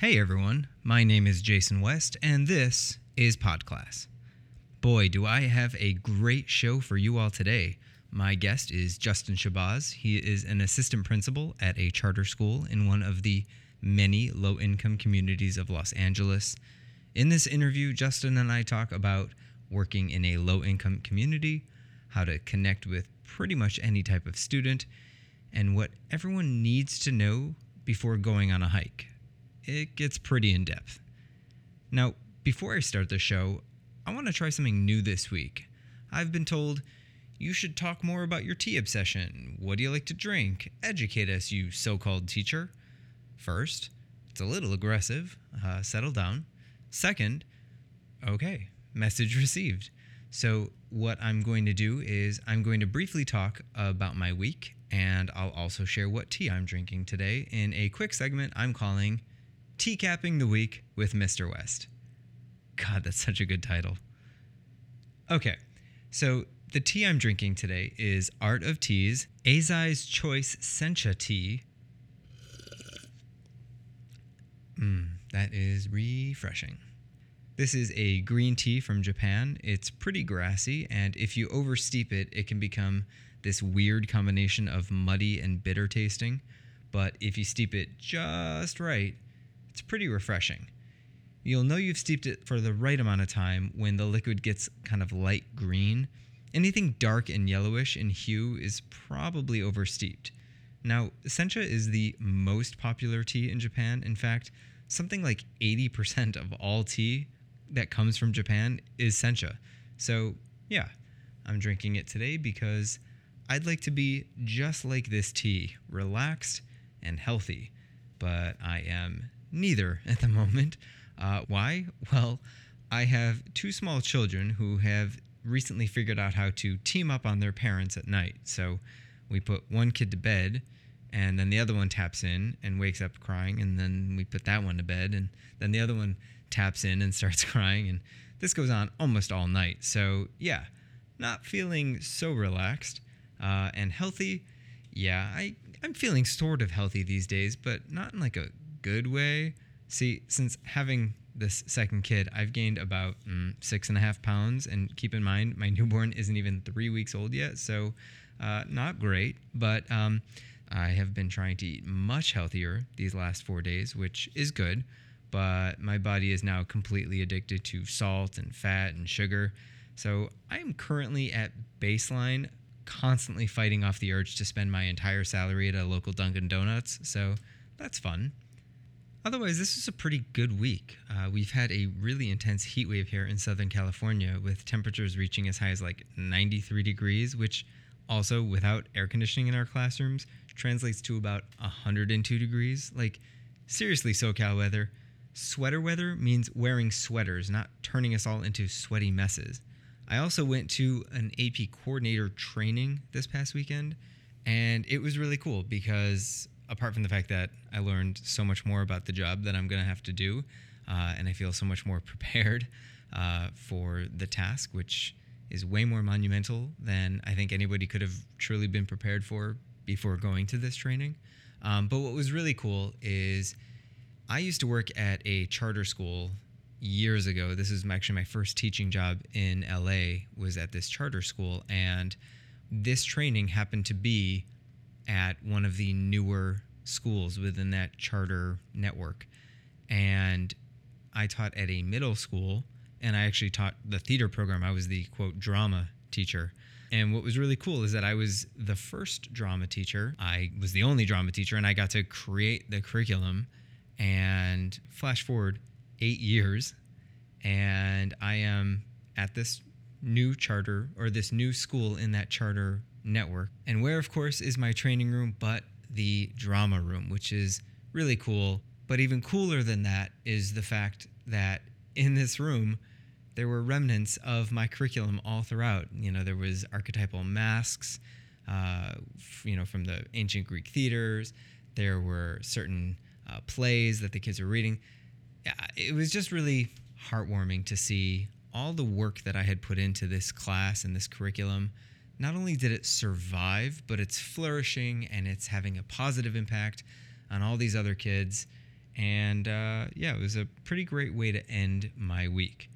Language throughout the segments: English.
Hey everyone, my name is Jason West, and this is Podclass. Boy, do I have a great show for you all today. My guest is Justin Shabazz. He is an assistant principal at a charter school in one of the many low income communities of Los Angeles. In this interview, Justin and I talk about working in a low income community, how to connect with pretty much any type of student, and what everyone needs to know before going on a hike. It gets pretty in depth. Now, before I start the show, I want to try something new this week. I've been told you should talk more about your tea obsession. What do you like to drink? Educate us, you so called teacher. First, it's a little aggressive. Uh, settle down. Second, okay, message received. So, what I'm going to do is I'm going to briefly talk about my week and I'll also share what tea I'm drinking today in a quick segment I'm calling Tea Capping the Week with Mr. West. God, that's such a good title. Okay, so the tea I'm drinking today is Art of Teas Azai's Choice Sencha Tea. Mmm, that is refreshing. This is a green tea from Japan. It's pretty grassy, and if you oversteep it, it can become this weird combination of muddy and bitter tasting. But if you steep it just right, it's pretty refreshing. You'll know you've steeped it for the right amount of time when the liquid gets kind of light green. Anything dark and yellowish in hue is probably oversteeped. Now, sencha is the most popular tea in Japan. In fact, something like 80% of all tea that comes from Japan is sencha. So, yeah, I'm drinking it today because I'd like to be just like this tea, relaxed and healthy. But I am neither at the moment. Uh, why? Well, I have two small children who have recently figured out how to team up on their parents at night. So we put one kid to bed, and then the other one taps in and wakes up crying, and then we put that one to bed, and then the other one taps in and starts crying, and this goes on almost all night. So yeah, not feeling so relaxed uh, and healthy. Yeah, I I'm feeling sort of healthy these days, but not in like a good way. See, since having this second kid, I've gained about mm, six and a half pounds. And keep in mind, my newborn isn't even three weeks old yet, so uh, not great. But um, I have been trying to eat much healthier these last four days, which is good. But my body is now completely addicted to salt and fat and sugar. So I am currently at baseline, constantly fighting off the urge to spend my entire salary at a local Dunkin' Donuts. So that's fun. Otherwise, this is a pretty good week. Uh, we've had a really intense heat wave here in Southern California with temperatures reaching as high as like 93 degrees, which also, without air conditioning in our classrooms, translates to about 102 degrees. Like, seriously, SoCal weather. Sweater weather means wearing sweaters, not turning us all into sweaty messes. I also went to an AP coordinator training this past weekend, and it was really cool because apart from the fact that I learned so much more about the job that I'm going to have to do, uh, and I feel so much more prepared uh, for the task, which is way more monumental than I think anybody could have truly been prepared for before going to this training. Um, but what was really cool is I used to work at a charter school years ago. This is actually my first teaching job in LA was at this charter school and this training happened to be at one of the newer schools within that charter network. And I taught at a middle school and I actually taught the theater program. I was the quote drama teacher. And what was really cool is that I was the first drama teacher. I was the only drama teacher and I got to create the curriculum. And flash forward eight years, and I am at this new charter or this new school in that charter network. And where, of course, is my training room, but the drama room, which is really cool. But even cooler than that is the fact that in this room, there were remnants of my curriculum all throughout. You know, there was archetypal masks, uh, you know, from the ancient Greek theaters. There were certain uh, plays that the kids were reading. It was just really heartwarming to see all the work that I had put into this class and this curriculum not only did it survive, but it's flourishing and it's having a positive impact on all these other kids. And uh, yeah, it was a pretty great way to end my week.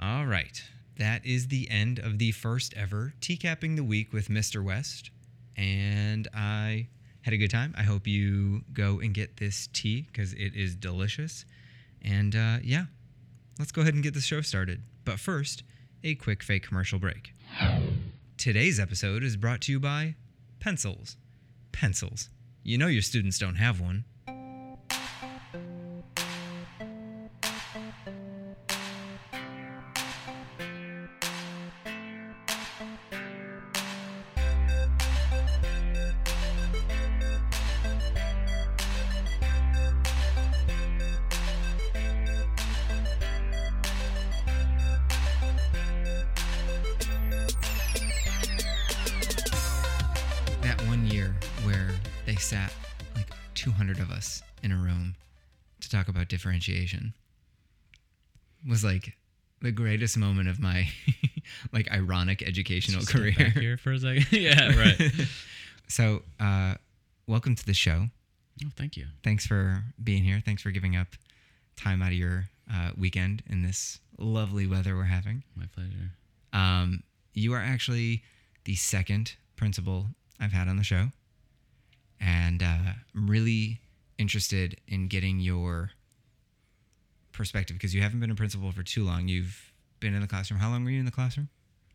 All right. That is the end of the first ever Teacapping the Week with Mr. West. And I had a good time. I hope you go and get this tea because it is delicious. And uh, yeah, let's go ahead and get the show started. But first, a quick fake commercial break. Today's episode is brought to you by Pencils. Pencils. You know your students don't have one. Differentiation was like the greatest moment of my like ironic educational Step career. here for a second. yeah, right. so, uh, welcome to the show. Oh, thank you. Thanks for being here. Thanks for giving up time out of your uh, weekend in this lovely weather we're having. My pleasure. Um, you are actually the second principal I've had on the show, and uh, I'm really interested in getting your perspective because you haven't been a principal for too long. You've been in the classroom. How long were you in the classroom?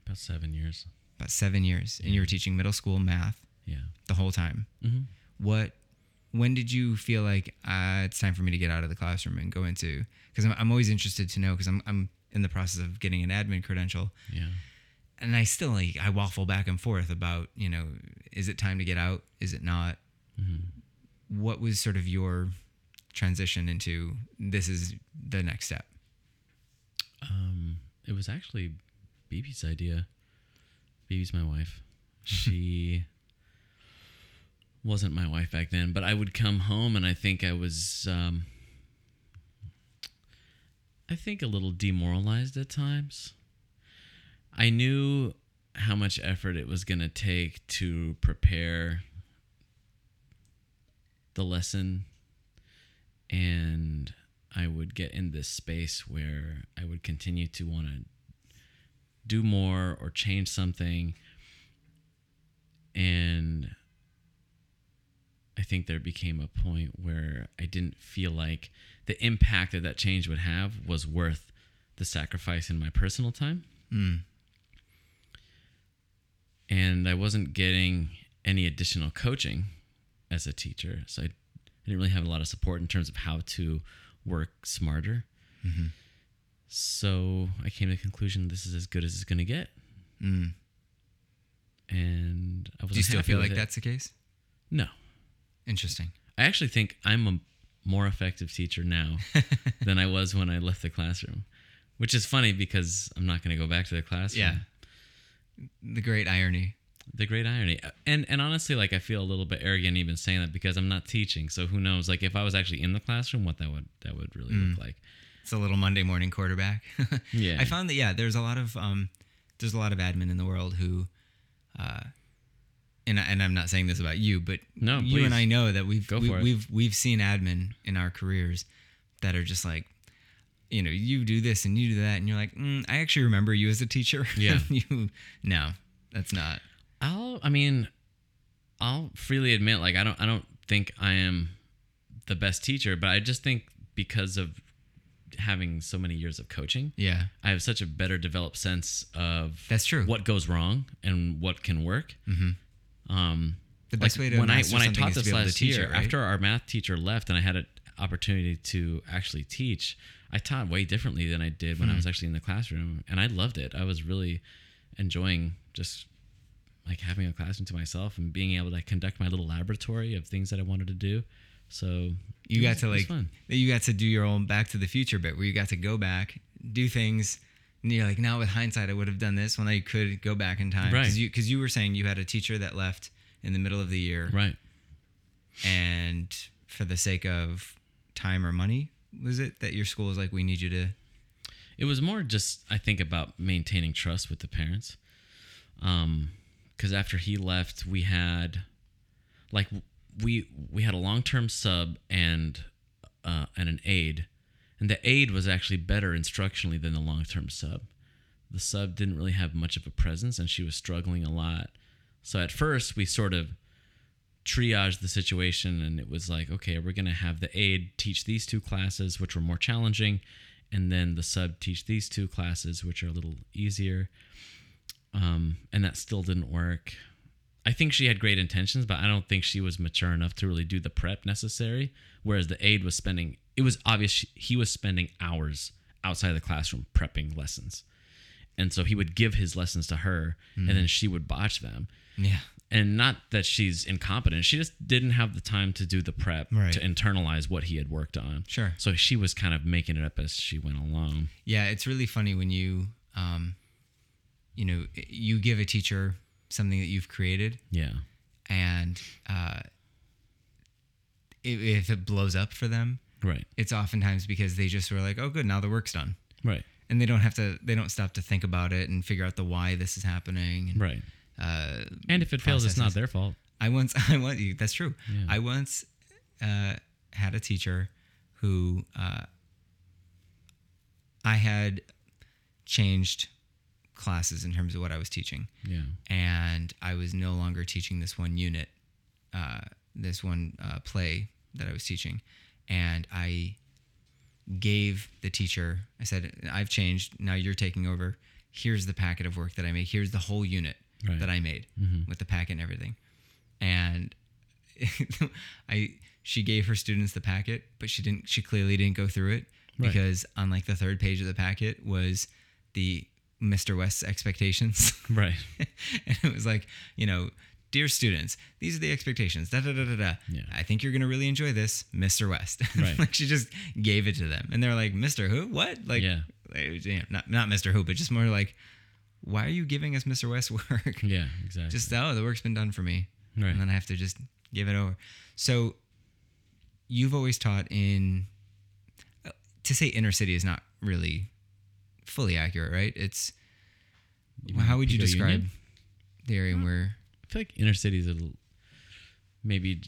About seven years. About seven years, and you were teaching middle school math Yeah. the whole time. Mm-hmm. What? When did you feel like uh, it's time for me to get out of the classroom and go into? Because I'm, I'm always interested to know because I'm I'm in the process of getting an admin credential, Yeah. and I still like I waffle back and forth about you know is it time to get out? Is it not? Mm-hmm. What was sort of your transition into this is the next step? Um, it was actually BB's idea. BB's my wife. She wasn't my wife back then, but I would come home and I think I was, um, I think a little demoralized at times. I knew how much effort it was going to take to prepare the lesson and I would get in this space where I would continue to want to do more or change something. And I think there became a point where I didn't feel like the impact that that change would have was worth the sacrifice in my personal time. Mm. And I wasn't getting any additional coaching as a teacher. So I didn't really have a lot of support in terms of how to work smarter. Mhm. So I came to the conclusion this is as good as it's going to get. Mm. And I was Do you still feel like that's the case? No. Interesting. I actually think I'm a more effective teacher now than I was when I left the classroom, which is funny because I'm not going to go back to the classroom. Yeah. The great irony. The great irony. And and honestly, like I feel a little bit arrogant even saying that because I'm not teaching. So who knows? Like if I was actually in the classroom, what that would that would really Mm. look like. It's a little Monday morning quarterback. Yeah. I found that yeah, there's a lot of um, there's a lot of admin in the world who, uh, and I- and I'm not saying this about you, but No, you and. I know that we've we, it. we've we've seen admin in our careers that are just like, you know, you do this and you do that, and you're like, mm, I actually remember you as a teacher. Yeah. you no, that's not. I'll I mean, I'll freely admit like I don't I don't think I am the best teacher, but I just think because of having so many years of coaching, Yeah, I have such a better developed sense of That's true. what goes wrong and what can work. Mm-hmm. Um, The best way to when I when I taught this be able to last year, it, right? after our math teacher left and I had an opportunity to actually teach, I taught way differently than I did when I Hmm. was actually in the classroom, and I loved it. I was really enjoying just like having a classroom to myself and being able to conduct my little laboratory of things that I wanted to do. So you got was- to like you got to do your own back to the future bit where you got to go back do things and you're like now with hindsight i would have done this when i could go back in time Right. because you, you were saying you had a teacher that left in the middle of the year right. and for the sake of time or money was it that your school was like we need you to It was more just I think about maintaining trust with the parents. Um cuz after he left, we had like we we had a long-term sub and uh, and an aide, and the aide was actually better instructionally than the long term sub. The sub didn't really have much of a presence, and she was struggling a lot. So at first, we sort of triaged the situation, and it was like, okay, we're gonna have the aide teach these two classes, which were more challenging, and then the sub teach these two classes, which are a little easier. Um, and that still didn't work. I think she had great intentions, but I don't think she was mature enough to really do the prep necessary. Whereas the aide was spending, it was obvious she, he was spending hours outside the classroom prepping lessons. And so he would give his lessons to her and then she would botch them. Yeah. And not that she's incompetent, she just didn't have the time to do the prep Right. to internalize what he had worked on. Sure. So she was kind of making it up as she went along. Yeah, it's really funny when you, um, you know, you give a teacher something that you've created, Yeah. and uh, if it blows up for them, Right. it's oftentimes because they just were like, "Oh, good, now the work's done," Right. and they don't have to. They don't stop to think about it and figure out the why this is happening. And, Right. Uh, And if it fails, it's not their fault. I once, I once, that's true. Yeah. I once uh, had a teacher who uh, I had changed classes in terms of what I was teaching, Yeah. and I was no longer teaching this one unit, uh, this one uh, play that I was teaching, and I gave the teacher. I said, "I've changed. Now you're taking over. Here's the packet of work that I made. Here's the whole unit Right. that I made with the packet and everything." And I, she gave her students the packet, but she didn't. She clearly didn't go through it Right. because on like the third page of the packet was the Mr. West's expectations. Right. and it was like, you know, dear students, these are the expectations. Da da da da da. Yeah. I think you're gonna really enjoy this, Mr. West. Right. like she just gave it to them, and they're like, Mr. Who? What? Like, Yeah. like, you know, not not Mr. Who, but just more like, why are you giving us Mr. West work? Yeah. Exactly. just oh, the work's been done for me, Right. and then I have to just give it over. So, you've always taught in. uh, To say inner city is not really fully accurate, right? It's You how would you describe Union? the area where I feel like inner city is a little, maybe.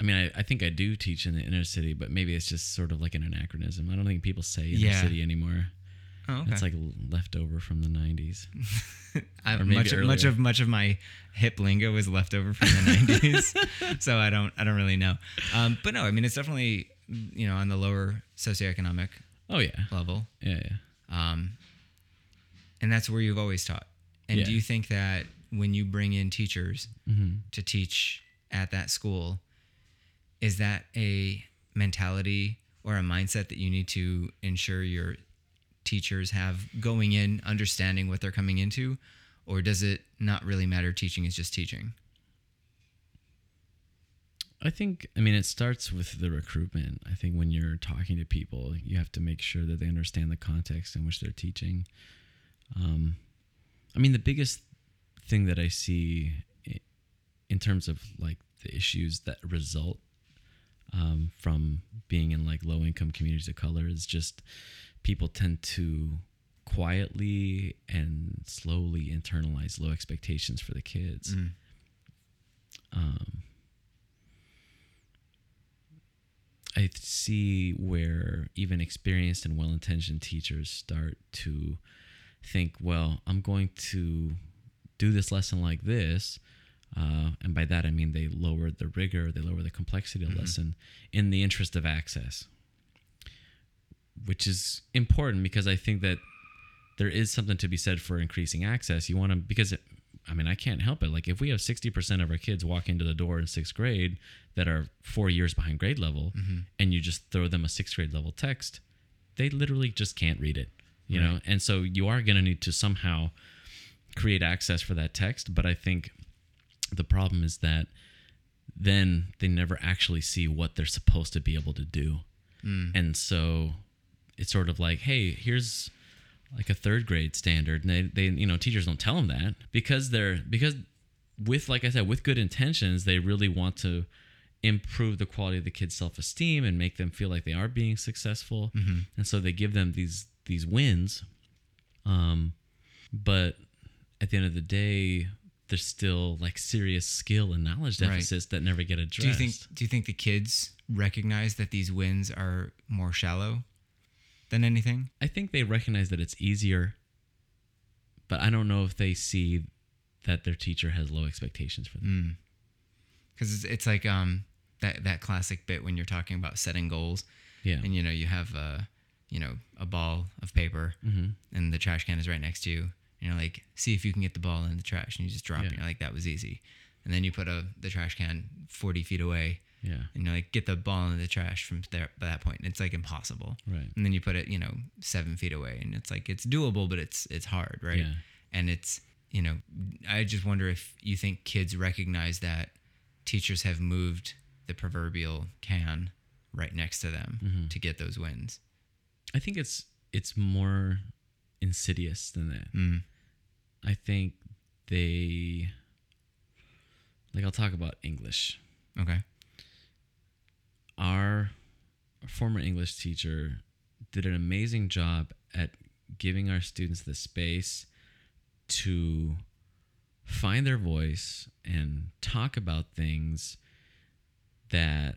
I mean, I, I think I do teach in the inner city, but maybe it's just sort of like an anachronism. I don't think people say inner Yeah. city anymore. Oh, okay. It's like left over from the '90s. I, or maybe much, much of much of my hip lingo is left over from the '90s, so I don't I don't really know. Um, but no, I mean it's definitely you know on the lower socioeconomic Oh yeah. level, Yeah. Yeah. Um, and that's where you've always taught. And Yeah. do you think that when you bring in teachers Mm-hmm. to teach at that school, is that a mentality or a mindset that you need to ensure your teachers have going in, understanding what they're coming into, or does it not really matter? Teaching is just teaching. I think, I mean, it starts with the recruitment. I think when you're talking to people, you have to make sure that they understand the context in which they're teaching. Um, I mean, the biggest thing that I see in terms of like the issues that result um, from being in like low income communities of color is just people tend to quietly and slowly internalize low expectations for the kids. Um, I see where even experienced and well intentioned teachers start to think, well, I'm going to do this lesson like this. Uh, and by that, I mean they lower the rigor, they lower the complexity of the lesson in the interest of access, which is important because I think that there is something to be said for increasing access. You want to, because it, I mean, I can't help it. Like, if we have 60% of our kids walk into the door in sixth grade that are four years behind grade level, mm-hmm. and you just throw them a sixth grade level text, they literally just can't read it, you know? And so you are going to need to somehow create access for that text. But I think the problem is that then they never actually see what they're supposed to be able to do. Mm. And so it's sort of like, hey, here's like a third grade standard. And they, they you know, teachers don't tell them that because they're, because with, like I said, with good intentions, they really want to improve the quality of the kids' self esteem and make them feel like they are being successful. And so they give them these, these wins. Um, but at the end of the day, there's still like serious skill and knowledge Right. deficits that never get addressed. Do you think? Do you think the kids recognize that these wins are more shallow than anything? I think they recognize that it's easier, but I don't know if they see that their teacher has low expectations for them. Because it's, it's like um that that classic bit when you're talking about setting goals, Yeah. and you know you have uh you know a ball of paper, hmm and the trash can is right next to you, and you're like, see if you can get the ball in the trash, and you just drop it. And you're like, that was easy, and then you put a the trash can 40 feet away, Yeah. and you're like, get the ball in the trash from there by that point. It's like impossible. Right. And then you put it, you know, seven feet away, and it's like it's doable, but it's it's hard, right? Yeah. And it's you know, I just wonder if you think kids recognize that teachers have moved the proverbial can right next to them Mhm. to get those wins. I think it's it's more insidious than that. Mm. I think they like I'll talk about English. Okay. Our former English teacher did an amazing job at giving our students the space to find their voice and talk about things that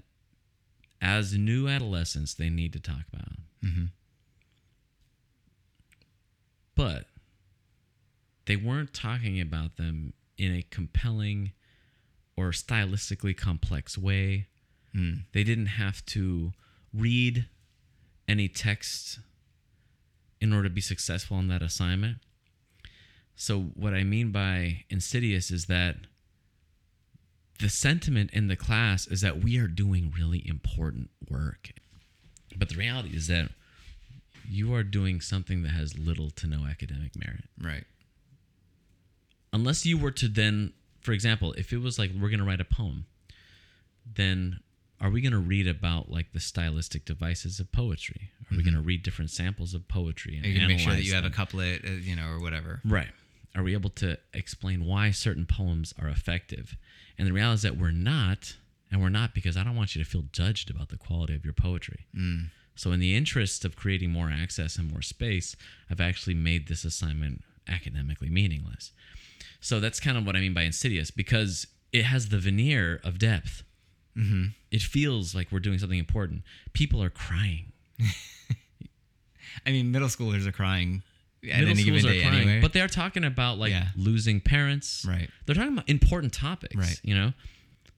as new adolescents they need to talk about. Mm-hmm. but they weren't talking about them in a compelling or stylistically complex way. Mm. They didn't have to read any text in order to be successful on that assignment. So, what I mean by insidious is that the sentiment in the class is that we are doing really important work. But the reality is that you are doing something that has little to no academic merit. Right. Unless you were to then, for example, if it was like we're going to write a poem, then are we going to read about like the stylistic devices of poetry? Are we going to read different samples of poetry and You can make sure that you have a couplet, uh, you know, or whatever. Right. Are we able to explain why certain poems are effective? And the reality is that we're not, and we're not because I don't want you to feel judged about the quality of your poetry. Mm. So, in the interest of creating more access and more space, I've actually made this assignment academically meaningless. So, that's kind of what I mean by insidious because it has the veneer of depth. Mm-hmm. It feels like we're doing something important. People are crying. I mean, middle schoolers are crying at Middle any given schools are day crying, anyway. but they're talking about like Yeah. losing parents. right. They're talking about important topics. Right. You know?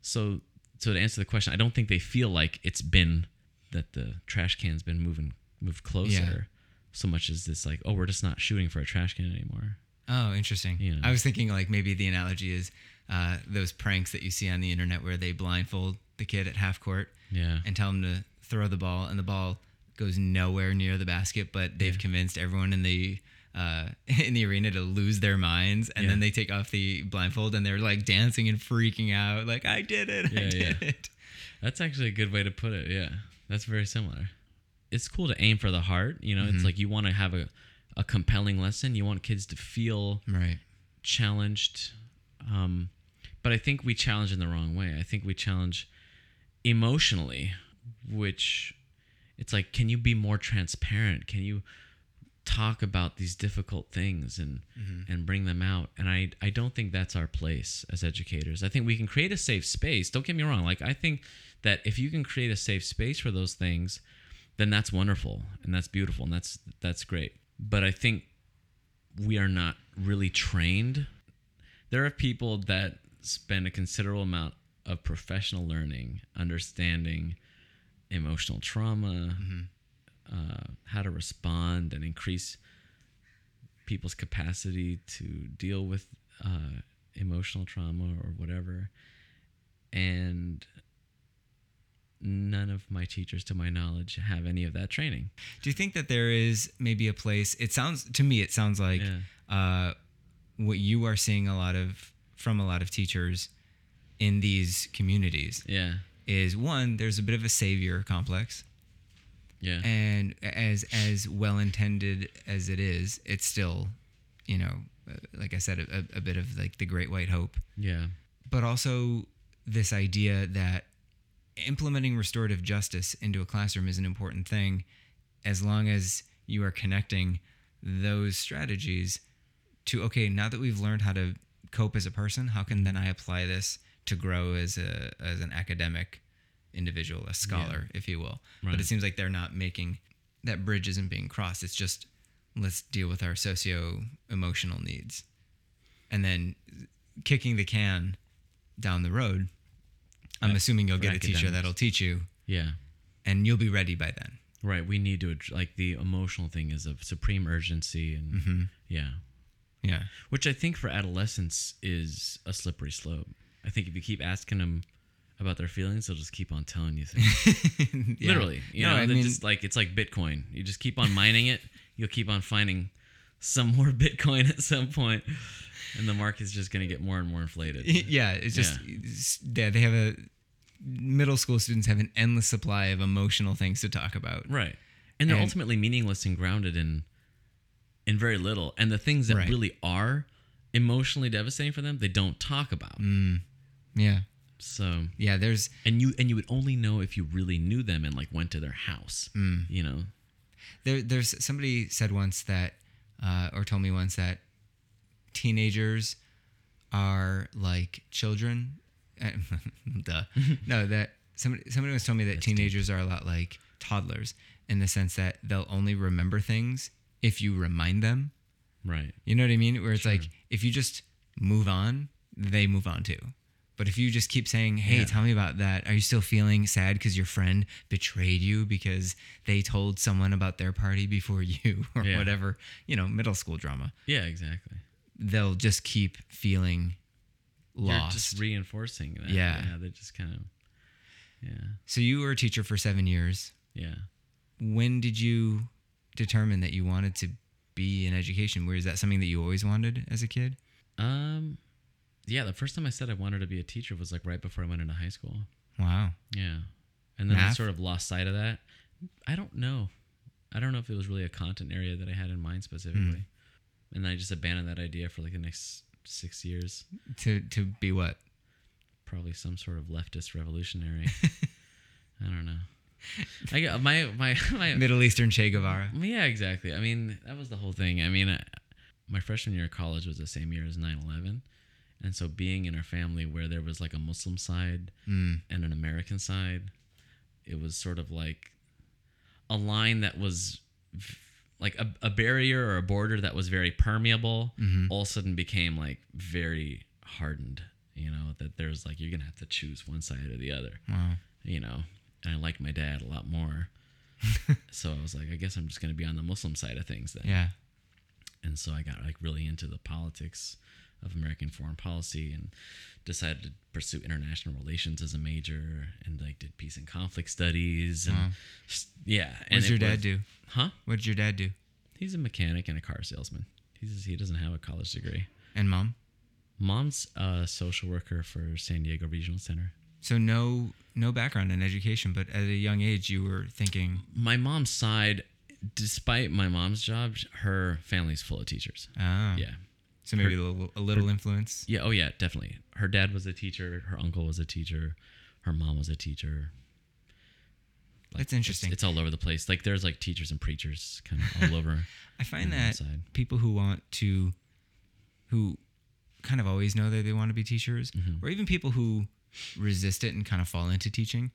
So so to answer the question, I don't think they feel like it's been that the trash can's been moving moved closer so much as this like, oh, we're just not shooting for a trash can anymore. Oh, interesting. Yeah. I was thinking like maybe the analogy is uh, those pranks that you see on the internet where they blindfold the kid at half court Yeah. and tell him to throw the ball, and the ball goes nowhere near the basket, but they've Yeah. convinced everyone in the uh, in the arena to lose their minds, and Yeah. then they take off the blindfold and they're like dancing and freaking out, like I did it, I did yeah. it. That's actually a good way to put it. Yeah. That's very similar. It's cool to aim for the heart. You know, Mm-hmm. it's like you want to have a, a compelling lesson. You want kids to feel Right. challenged. Um, but I think we challenge in the wrong way. I think we challenge emotionally, which it's like, can you be more transparent? Can you talk about these difficult things and mm-hmm. and bring them out? And I I don't think that's our place as educators. I think we can create a safe space. Don't get me wrong. Like I think that if you can create a safe space for those things, then that's wonderful and that's beautiful and that's that's great. But I think we are not really trained. There are people that spend a considerable amount of professional learning, understanding emotional trauma, uh, how to respond and increase people's capacity to deal with uh, emotional trauma or whatever. And none of my teachers, to my knowledge, have any of that training. Do you think that there is maybe a place? It sounds to me, it sounds like Yeah. uh, what you are seeing a lot of from a lot of teachers in these communities Yeah. is one. There's a bit of a savior complex, Yeah. and as as well intended as it is, it's still, you know, uh, like I said, a, a bit of like the great white hope yeah. but also this idea that implementing restorative justice into a classroom is an important thing as long as you are connecting those strategies to okay now that we've learned how to cope as a person how can then i apply this to grow as a as an academic individual, a scholar, if you will. But it seems like they're not making that bridge isn't being crossed. It's just let's deal with our socio emotional needs, and then kicking the can down the road. I'm Right. assuming you'll For get a teacher that'll teach you, Yeah. and you'll be ready by then. Right. We need to like the emotional thing is of supreme urgency and Mm-hmm. yeah, Yeah. which I think for adolescents is a slippery slope. I think if you keep asking them about their feelings, they'll just keep on telling you things. Yeah. Literally, you No, know, I mean- just like it's like Bitcoin. You just keep on mining it, you'll keep on finding some more Bitcoin at some point, and the market's just going to get more and more inflated. yeah, it's just it's- yeah. They have a middle school students have an endless supply of emotional things to talk about. Right. And they're And- ultimately meaningless and grounded in in very little. And the things that Right. really are emotionally devastating for them, they don't talk about. Mm. Yeah, So yeah. There's and you and you would only know if you really knew them and like went to their house. Mm. You know? there. There's somebody said once that, uh, or told me once that teenagers are like children. Duh. no, that somebody somebody was telling me that That's deep. teenagers are a lot like toddlers in the sense that they'll only remember things if you remind them. Right. You know what I mean? Where it's like if you just move on, they move on too. But if you just keep saying, "Hey, Yeah. tell me about that. Are you still feeling sad because your friend betrayed you because they told someone about their party before you or Yeah. whatever, you know, middle school drama." Yeah, exactly. They'll just keep feeling You're lost. just reinforcing that. Yeah. Yeah, they're just kind of Yeah. so you were a teacher for 7 years. Yeah. When did you determine that you wanted to be in education? Where is that something that you always wanted as a kid? Um yeah, the first time I said I wanted to be a teacher was like right before I went into high school. Wow. Yeah. And then I sort of lost sight of that. I don't know. I don't know if it was really a content area that I had in mind specifically. And then I just abandoned that idea for like the next six years. To to be what? Probably some sort of leftist revolutionary. I don't know. I got my my my Middle Eastern Che Guevara. yeah exactly. I mean that was the whole thing. I mean I, my freshman year of college was the same year as 9/11, and so being in a family where there was like a Muslim side Mm. and an American side, it was sort of like a line that was like a, a barrier or a border that was very permeable Mhm. all of a sudden became like very hardened you know that there's like you're gonna have to choose one side or the other Wow. you know and i liked my dad a lot more so i was like i guess i'm just gonna be on the muslim side of things then Yeah. and so I got like really into the politics of American foreign policy and decided to pursue international relations as a major and like did peace and conflict studies and Wow. yeah. What and did your dad was- do? Huh? What did your dad do? He's a mechanic and a car salesman. He's he doesn't have a college degree. And mom? Mom's a social worker for San Diego Regional Center. So no no background in education, but at a young age you were thinking, My mom's side, despite my mom's job, her family's full of teachers. ah, Yeah. So maybe a little, a little influence. Yeah, oh yeah, definitely. Her dad was a teacher, her uncle was a teacher, her mom was a teacher. Like, That's interesting. It's, it's all over the place. Like there's like teachers and preachers kind of all over. I find that people who want to, who kind of always know that they want to be teachers, Mm-hmm. or even people who resist it and kind of fall into teaching,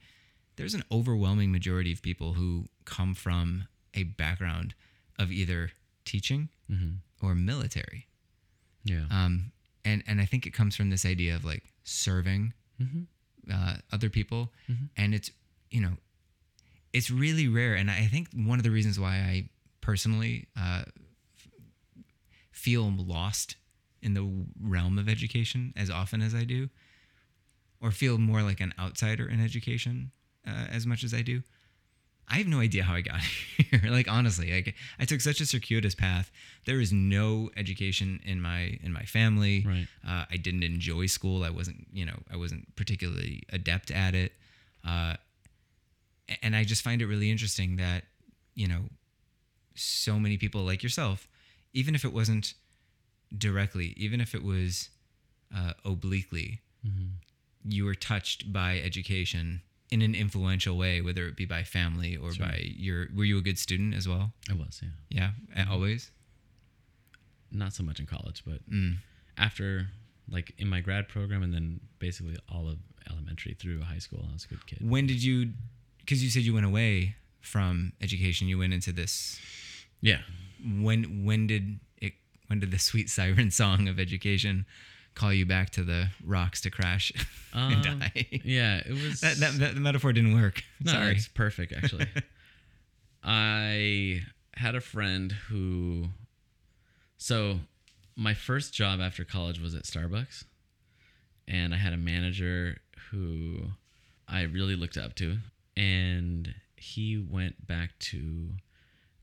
there's an overwhelming majority of people who come from a background of either teaching hmm or military. Yeah. Um, and and I think it comes from this idea of like serving hmm uh, other people, Mhm. and it's you know, it's really rare. And I think one of the reasons why I personally uh, feel lost in the realm of education as often as I do, or feel more like an outsider in education uh, as much as I do. I have no idea how I got here. like honestly, like I took such a circuitous path. There is no education in my in my family. Right. Uh, I didn't enjoy school. I wasn't, you know, I wasn't particularly adept at it. Uh, and I just find it really interesting that, you know, so many people like yourself, even if it wasn't directly, even if it was uh, obliquely, hmm you were touched by education in an influential way, whether it be by family or Sure. by your. Were you a good student as well? I was, yeah. Yeah, always. Not so much in college, but Mm. after like in my grad program and then basically all of elementary through high school. I was a good kid. When did you? Because you said you went away from education. You went into this. Yeah. When when did it? When did the sweet siren song of education call you back to the rocks to crash and Um, die? Yeah, it was That, that, that metaphor didn't work. No, Sorry. it's perfect actually. I had a friend who so my first job after college was at Starbucks and I had a manager who I really looked up to and he went back to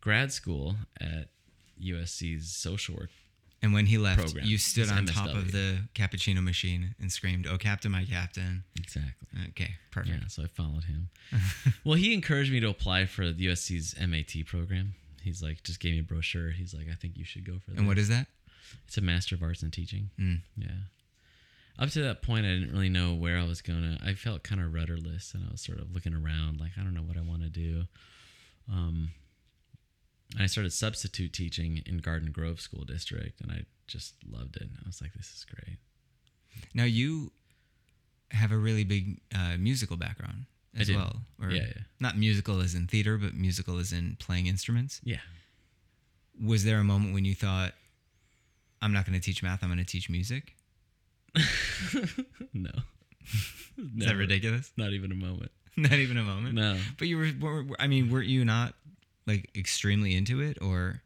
grad school at USC's social work. And when he left, program. you stood It's on top of the cappuccino machine and screamed, "Oh, Captain, my Captain!" Exactly. Okay, perfect. Yeah, so I followed him. well, he encouraged me to apply for the USC's MAT program. He's like, just gave me a brochure. He's like, I think you should go for that. And what is that? It's a Master of Arts in Teaching. Mm. Yeah. Up to that point, I didn't really know where I was going to. I felt kind of rudderless and I was sort of looking around like, I don't know what I want to do. Um, and I started substitute teaching in Garden Grove School District and I just loved it. I was like, this is great. Now you have a really big uh, musical background as well, or Yeah, yeah. not musical as in theater, but musical as in playing instruments. Yeah. Was there a moment when you thought, "I'm not going to teach math. I'm going to teach music"? no. Is that ridiculous? Not even a moment. not even a moment. No. But you were, were, were- I mean, weren't you not like extremely into it, or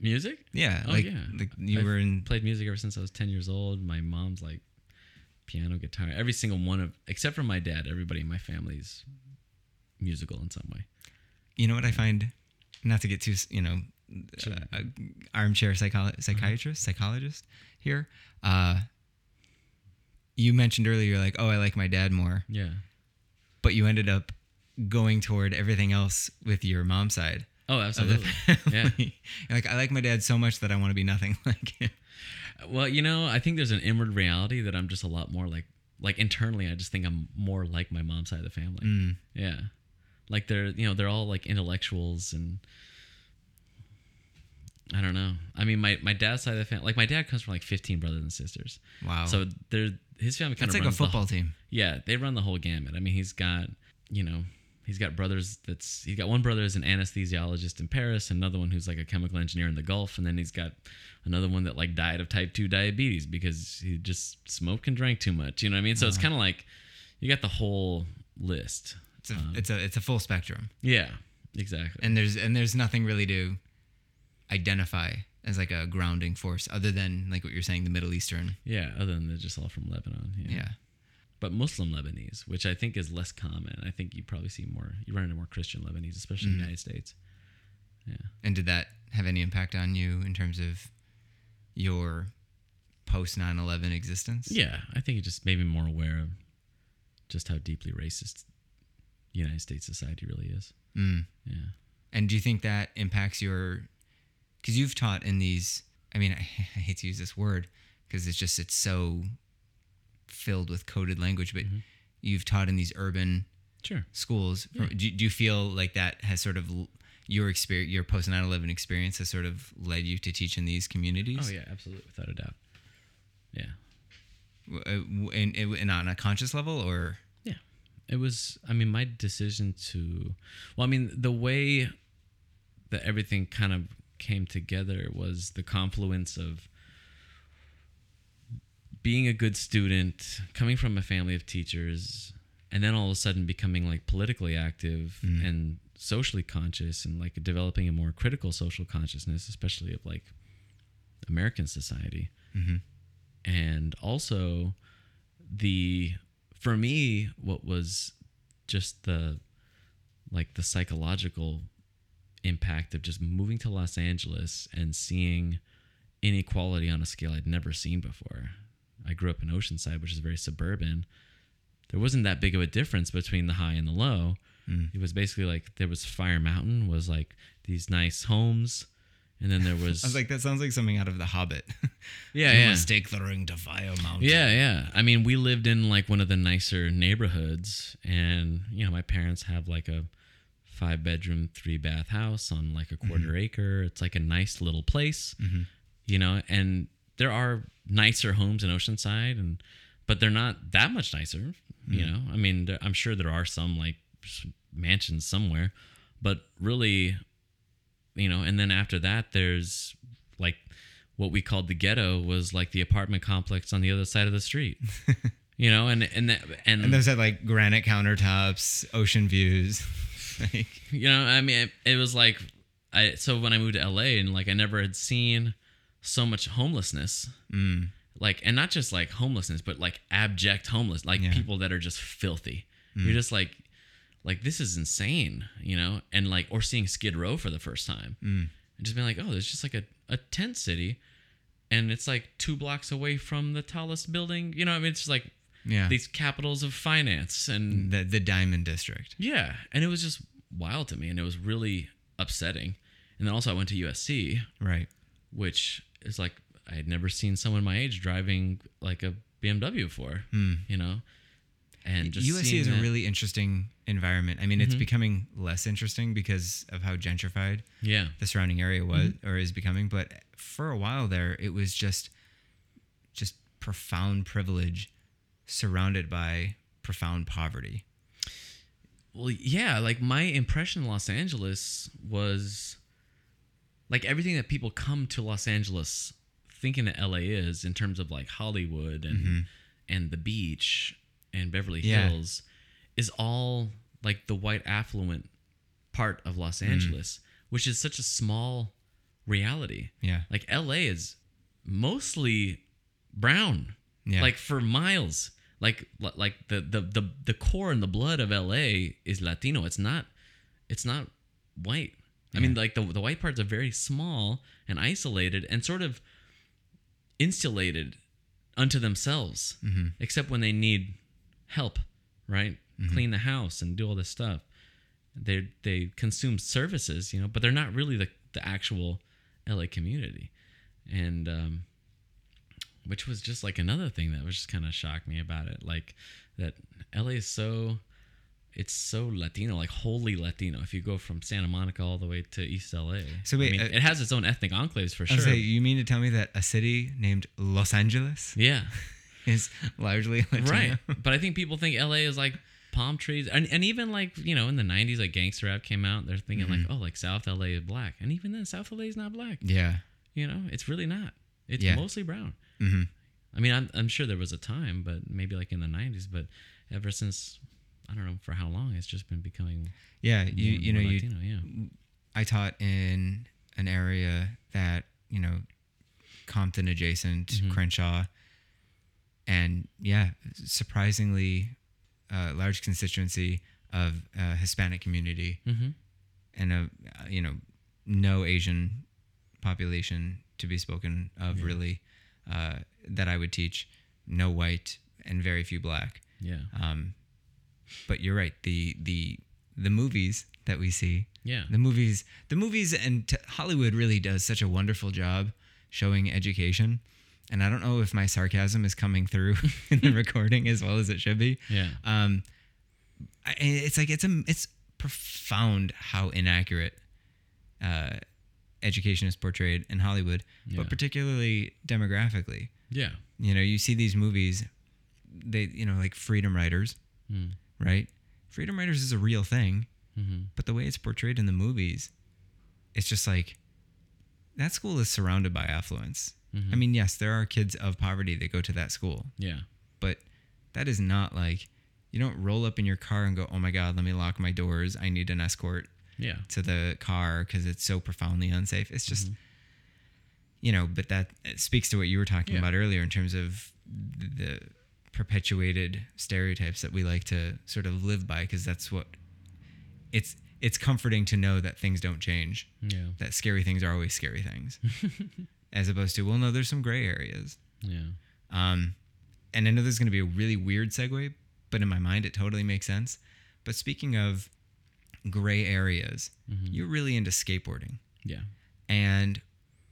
Music? yeah, Oh, like, yeah. like you I've were in Played music ever since I was 10 years old. My mom's like piano, guitar, every single one of, except for my dad, everybody in my family's musical in some way. You know what I find, not to get too, you know, Sure. uh, armchair psycholo- psychiatrist, psychologist here. Uh, you mentioned earlier, you're like, oh, I like my dad more, Yeah. but you ended up going toward everything else with your mom's side Oh, absolutely. yeah. like, I like my dad so much that I want to be nothing like him. Well, you know, I think there's an inward reality that I'm just a lot more like, like internally, I just think I'm more like my mom's side of the family. Mm. Yeah. Like they're, you know, they're all like intellectuals and I don't know. I mean, my, my dad's side of the family, like my dad comes from like 15 brothers and sisters. Wow. So they're, his family kind That's of like a football team. Yeah, they run the whole gamut. I mean, he's got, you know, he's got brothers that's he's got one brother is an anesthesiologist in Paris, another one who's like a chemical engineer in the Gulf, and then he's got another one that like died of type 2 diabetes because he just smoked and drank too much. You know what I mean? So it's kind of like you got the whole list. It's a, Um, it's a, it's a full spectrum. Yeah, exactly. and there's and there's nothing really to identify as like a grounding force other than like what you're saying the middle eastern yeah, other than they're just all from Lebanon. yeah, But Muslim Lebanese, which I think is less common. I think you probably see more, you run into more Christian Lebanese, especially in the United States. Yeah. and did that have any impact on you in terms of your post 9-11 existence Yeah, I think it just made me more aware of just how deeply racist United States society really is. mm. Yeah. and do you think that impacts your because you've taught in these i mean I, I hate to use this word because it's just it's so filled with coded language but you've taught in these urban Sure. schools from, do, do you feel like that has sort of your experience your post 9-11 experience has sort of led you to teach in these communities Oh yeah, absolutely, without a doubt. Yeah. W- uh, and, and on a conscious level or Yeah. It was I mean my decision to well I mean the way that everything kind of came together was the confluence of being a good student, coming from a family of teachers, and then all of a sudden becoming like politically active mm-hmm. and socially conscious and like developing a more critical social consciousness, especially of like American society. Mm-hmm. And also the for me what was just the like the psychological impact of just moving to Los Angeles and seeing inequality on a scale I'd never seen before. I grew up in Oceanside, which is very suburban. There wasn't that big of a difference between the high and the low. Hmm. It was basically like there was Fire Mountain was like these nice homes, and then there was, i was like that sounds like something out of the hobbit yeah, You yeah, must take the ring to fire mountain yeah, yeah. I mean, we lived in like one of the nicer neighborhoods, and you know, my parents have like a five bedroom, three bath house on like a mm-hmm. quarter acre. It's like a nice little place, mm-hmm. you know, and there are nicer homes in Oceanside, and but they're not that much nicer. You Hmm. know, I mean, there, I'm sure there are some like mansions somewhere, but really, you know, and then after that, there's like what we called the ghetto was like the apartment complex on the other side of the street. you know, and and that, and, And those had like granite countertops, ocean views. like, you know, I mean, it, it was like I so when I moved to LA and like I never had seen so much homelessness. mm, like and not just like homelessness but like abject homeless like Yeah. Mm. people that are just filthy you're just like like this is insane you know and like or seeing skid row for the first time mm, and just being like oh there's just like a, a tent city and it's like two blocks away from the tallest building you know i mean it's like yeah. these capitals of finance and the the Diamond District. yeah and it was just wild to me and it was really upsetting and then also i went to usc Right. which is like I had never seen someone my age driving like a BMW before, hmm. you know, and just USC is a that- really interesting environment. I mean, it's mm-hmm. becoming less interesting because of how gentrified yeah, the surrounding area was mm-hmm. or is becoming. But for a while there, it was just just profound privilege surrounded by profound poverty. well, yeah. Like my impression of Los Angeles was like everything that people come to Los Angeles thinking that LA is in terms of like Hollywood and mm-hmm. and the beach and Beverly Yeah. Hills is all like the white affluent part of Los mm. Angeles, which is such a small reality. Yeah. Like LA is mostly brown. Yeah. Like for miles. Like like the, the the the core and the blood of LA is Latino. It's not it's not white. I mean like the the white parts are very small and isolated and sort of insulated unto themselves. Except when they need help, right? Clean the house and do all this stuff. They they consume services, you know, but they're not really the the actual LA community. And um which was just like another thing that was just kind of shocked me about it like that LA is so it's so Latino like wholly Latino. If you go from Santa Monica all the way to East LA So wait, I mean, uh, it has its own ethnic enclaves for I sure. say, you mean to tell me that a city named Los Angeles yeah. is largely Latino? right. But I think people think LA is like palm trees. And, and even like you know in the 90s like gangster rap came out. They're thinking like Mm-hmm. oh like South LA is black. And even then South LA is not black. Yeah. you know it's really not. It's Yeah. mostly brown. Hmm I mean, I'm, I'm sure there was a time, but maybe like in the 90s, but ever since, I don't know for how long, it's just been becoming Yeah. more You you know more you Latino, yeah. I taught in an area that you know Compton adjacent, Mm-hmm. Crenshaw, and yeah, surprisingly uh, large constituency of uh, Hispanic community Mm-hmm. and a you know no Asian population to be spoken of really uh, that I would teach. No white and very few black. Yeah. Um, but you're right. The the the movies that we see Yeah. the movies the movies and t- hollywood really does such a wonderful job showing education and i don't know if my sarcasm is coming through in the recording as well as it should be Yeah. um I, it's like it's a it's profound how inaccurate uh education is portrayed in hollywood Yeah. but particularly demographically Yeah. you know you see these movies they you know like freedom riders Mm. Right freedom riders is a real thing Mm-hmm. but the way it's portrayed in the movies, it's just like that school is surrounded by affluence. I mean, yes, there are kids of poverty that go to that school, Yeah. but that is not like you don't roll up in your car and go, "Oh my God, let me lock my doors. I need an escort Yeah. to the car because it's so profoundly unsafe." It's just, you know, but that speaks to what you were talking Yeah. about earlier in terms of the perpetuated stereotypes that we like to sort of live by because that's what it's it's comforting to know that things don't change Yeah. that scary things are always scary things as opposed to well no there's some gray areas Yeah. um and i know this is going to be a really weird segue but in my mind it totally makes sense but speaking of gray areas you're really into skateboarding Yeah. and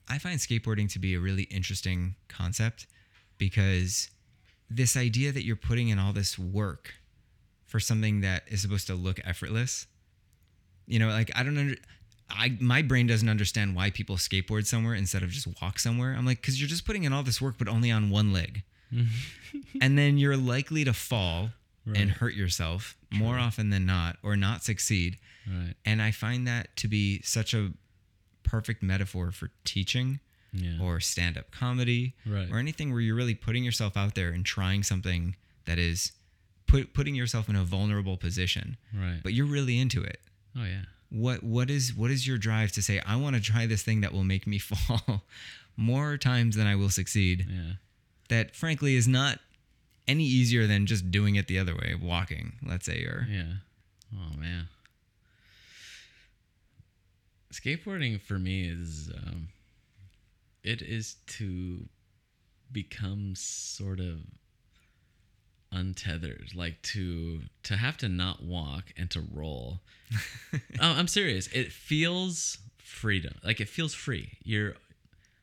I find skateboarding to be a really interesting concept because this idea that you're putting in all this work for something that is supposed to look effortless, you know, like I don't under, I my brain doesn't understand why people skateboard somewhere instead of just walk somewhere. I'm like, because you're just putting in all this work, but only on one leg. and then you're likely to fall and hurt yourself more often than not or not succeed. Right. And I find that to be such a perfect metaphor for teaching Yeah. or stand up comedy Right. or anything where you're really putting yourself out there and trying something that is put, putting yourself in a vulnerable position, right. but you're really into it. oh yeah. What what is what is your drive to say I want to try this thing that will make me fall more times than I will succeed? Yeah. That frankly is not any easier than just doing it the other way, walking, let's say, or Yeah. Oh man. Skateboarding for me is um, it is to become sort of untethered, like to to have to not walk and to roll. oh, I'm serious. It feels freedom. Like it feels free. You're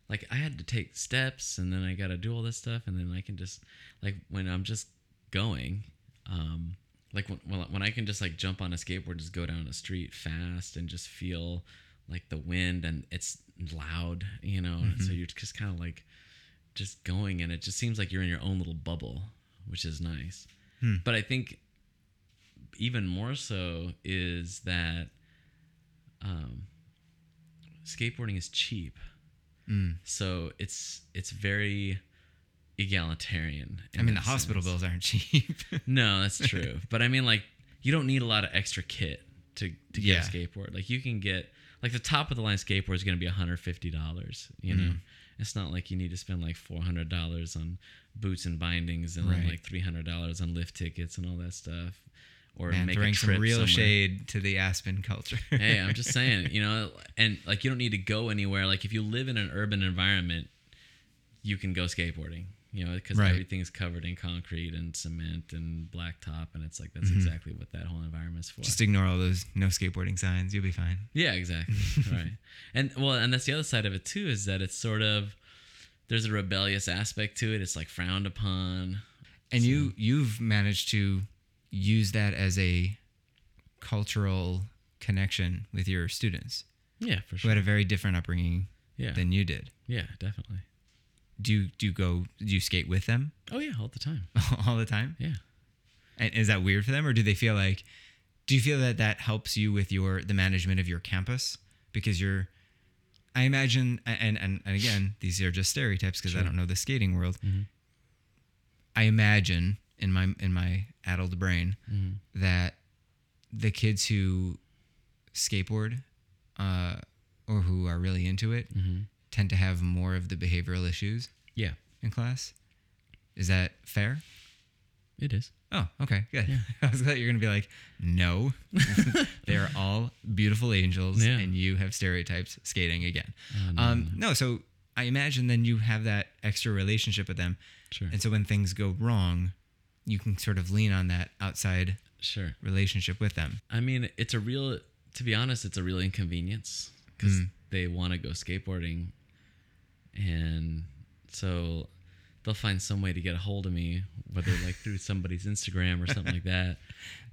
like I had to take steps and then I got to do all this stuff and then I can just like when I'm just going um like when, when when I can just like jump on a skateboard just go down a street fast and just feel like the wind and it's loud, you know, and so you're just kind of like just going and it just seems like you're in your own little bubble, which is nice. But I think even more so is that um, skateboarding is cheap. Mm. So it's it's very egalitarian. I mean the that hospital bills aren't cheap. No, that's true. but I mean, like, you don't need a lot of extra kit to to get Yeah. a skateboard. Like, you can get like the top of the line skateboard is going to be one hundred fifty dollars. You know, Mm. it's not like you need to spend like four hundred dollars on boots and bindings and then Right. like three hundred dollars on lift tickets and all that stuff. Or Man, make throwing some real somewhere. shade to the Aspen culture. hey, I'm just saying, you know, and like you don't need to go anywhere. Like if you live in an urban environment, you can go skateboarding. You know, because Right. everything's covered in concrete and cement and blacktop, and it's like that's exactly what that whole environment's for. Mm-hmm. Just ignore all those no skateboarding signs. You'll be fine. yeah, exactly. right. And well, and that's the other side of it too is that it's sort of there's a rebellious aspect to it. It's like frowned upon. And you you've managed to use that as a cultural connection with your students Yeah, for sure. who had a very different upbringing Yeah, than you did. yeah, definitely. Do you do you go do you skate with them Oh yeah, all the time. all the time? Yeah. And is that weird for them or do they feel like do you feel that that helps you with your the management of your campus because you're I imagine and and, and again these are just stereotypes because I don't know the skating world. Mhm. I imagine in my in my addled brain Mhm. that the kids who skateboard uh, or who are really into it Mhm. Tend to have more of the behavioral issues Yeah, in class. Is that fair? it is. Oh, okay, good. Yeah. I was glad you're gonna be like, no, they are all beautiful angels, Yeah. and you have stereotypes skating again. Oh, no, um, no, so I imagine then you have that extra relationship with them, Sure. and so when things go wrong, you can sort of lean on that outside Sure. relationship with them. I mean, it's a real. To be honest, it's a real inconvenience because Mm. they want to go skateboarding, and so they'll find some way to get a hold of me, whether like through somebody's Instagram or something like that.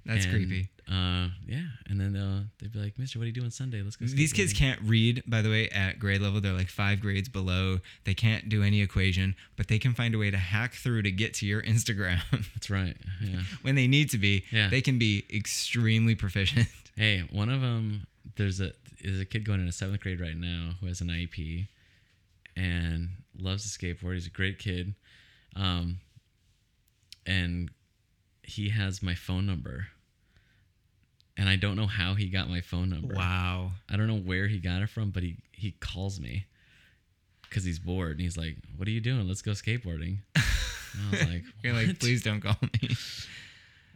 That's And, creepy. Uh, yeah, and then they'll they'll be like, "Mister, what are you doing Sunday? Let's go." These kids skateboarding." can't read, by the way, at grade level. They're like five grades below. They can't do any equation, but they can find a way to hack through to get to your Instagram That's right. Yeah. when they need to be. Yeah. They can be extremely proficient. Hey, one of them. There's a there's a kid going into seventh grade right now who has an IEP, and loves to skateboard. He's a great kid, um, and he has my phone number. And I don't know how he got my phone number. Wow. I don't know where he got it from, but he he calls me because he's bored and he's like, "What are you doing? Let's go skateboarding." And I was like, You're like, please don't call me.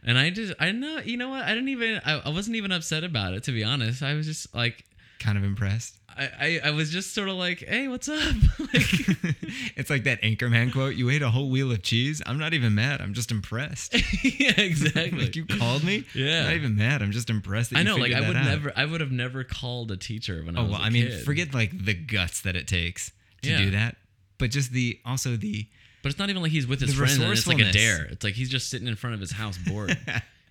And I just, I know, you know what? I didn't even, I, I wasn't even upset about it, to be honest. I was just like, kind of impressed. I, I, I was just sort of like, hey, what's up? like, it's like that Anchorman quote you ate a whole wheel of cheese. I'm not even mad. I'm just impressed. yeah, exactly. like you called me? Yeah. I'm not even mad. I'm just impressed that I know, like, I would out. never, I would have never called a teacher when I oh, was. Oh well, I mean, kid. forget like the guts that it takes to Yeah. do that, but just the also the But it's not even like he's with his friends and it's like a dare. It's like he's just sitting in front of his house bored.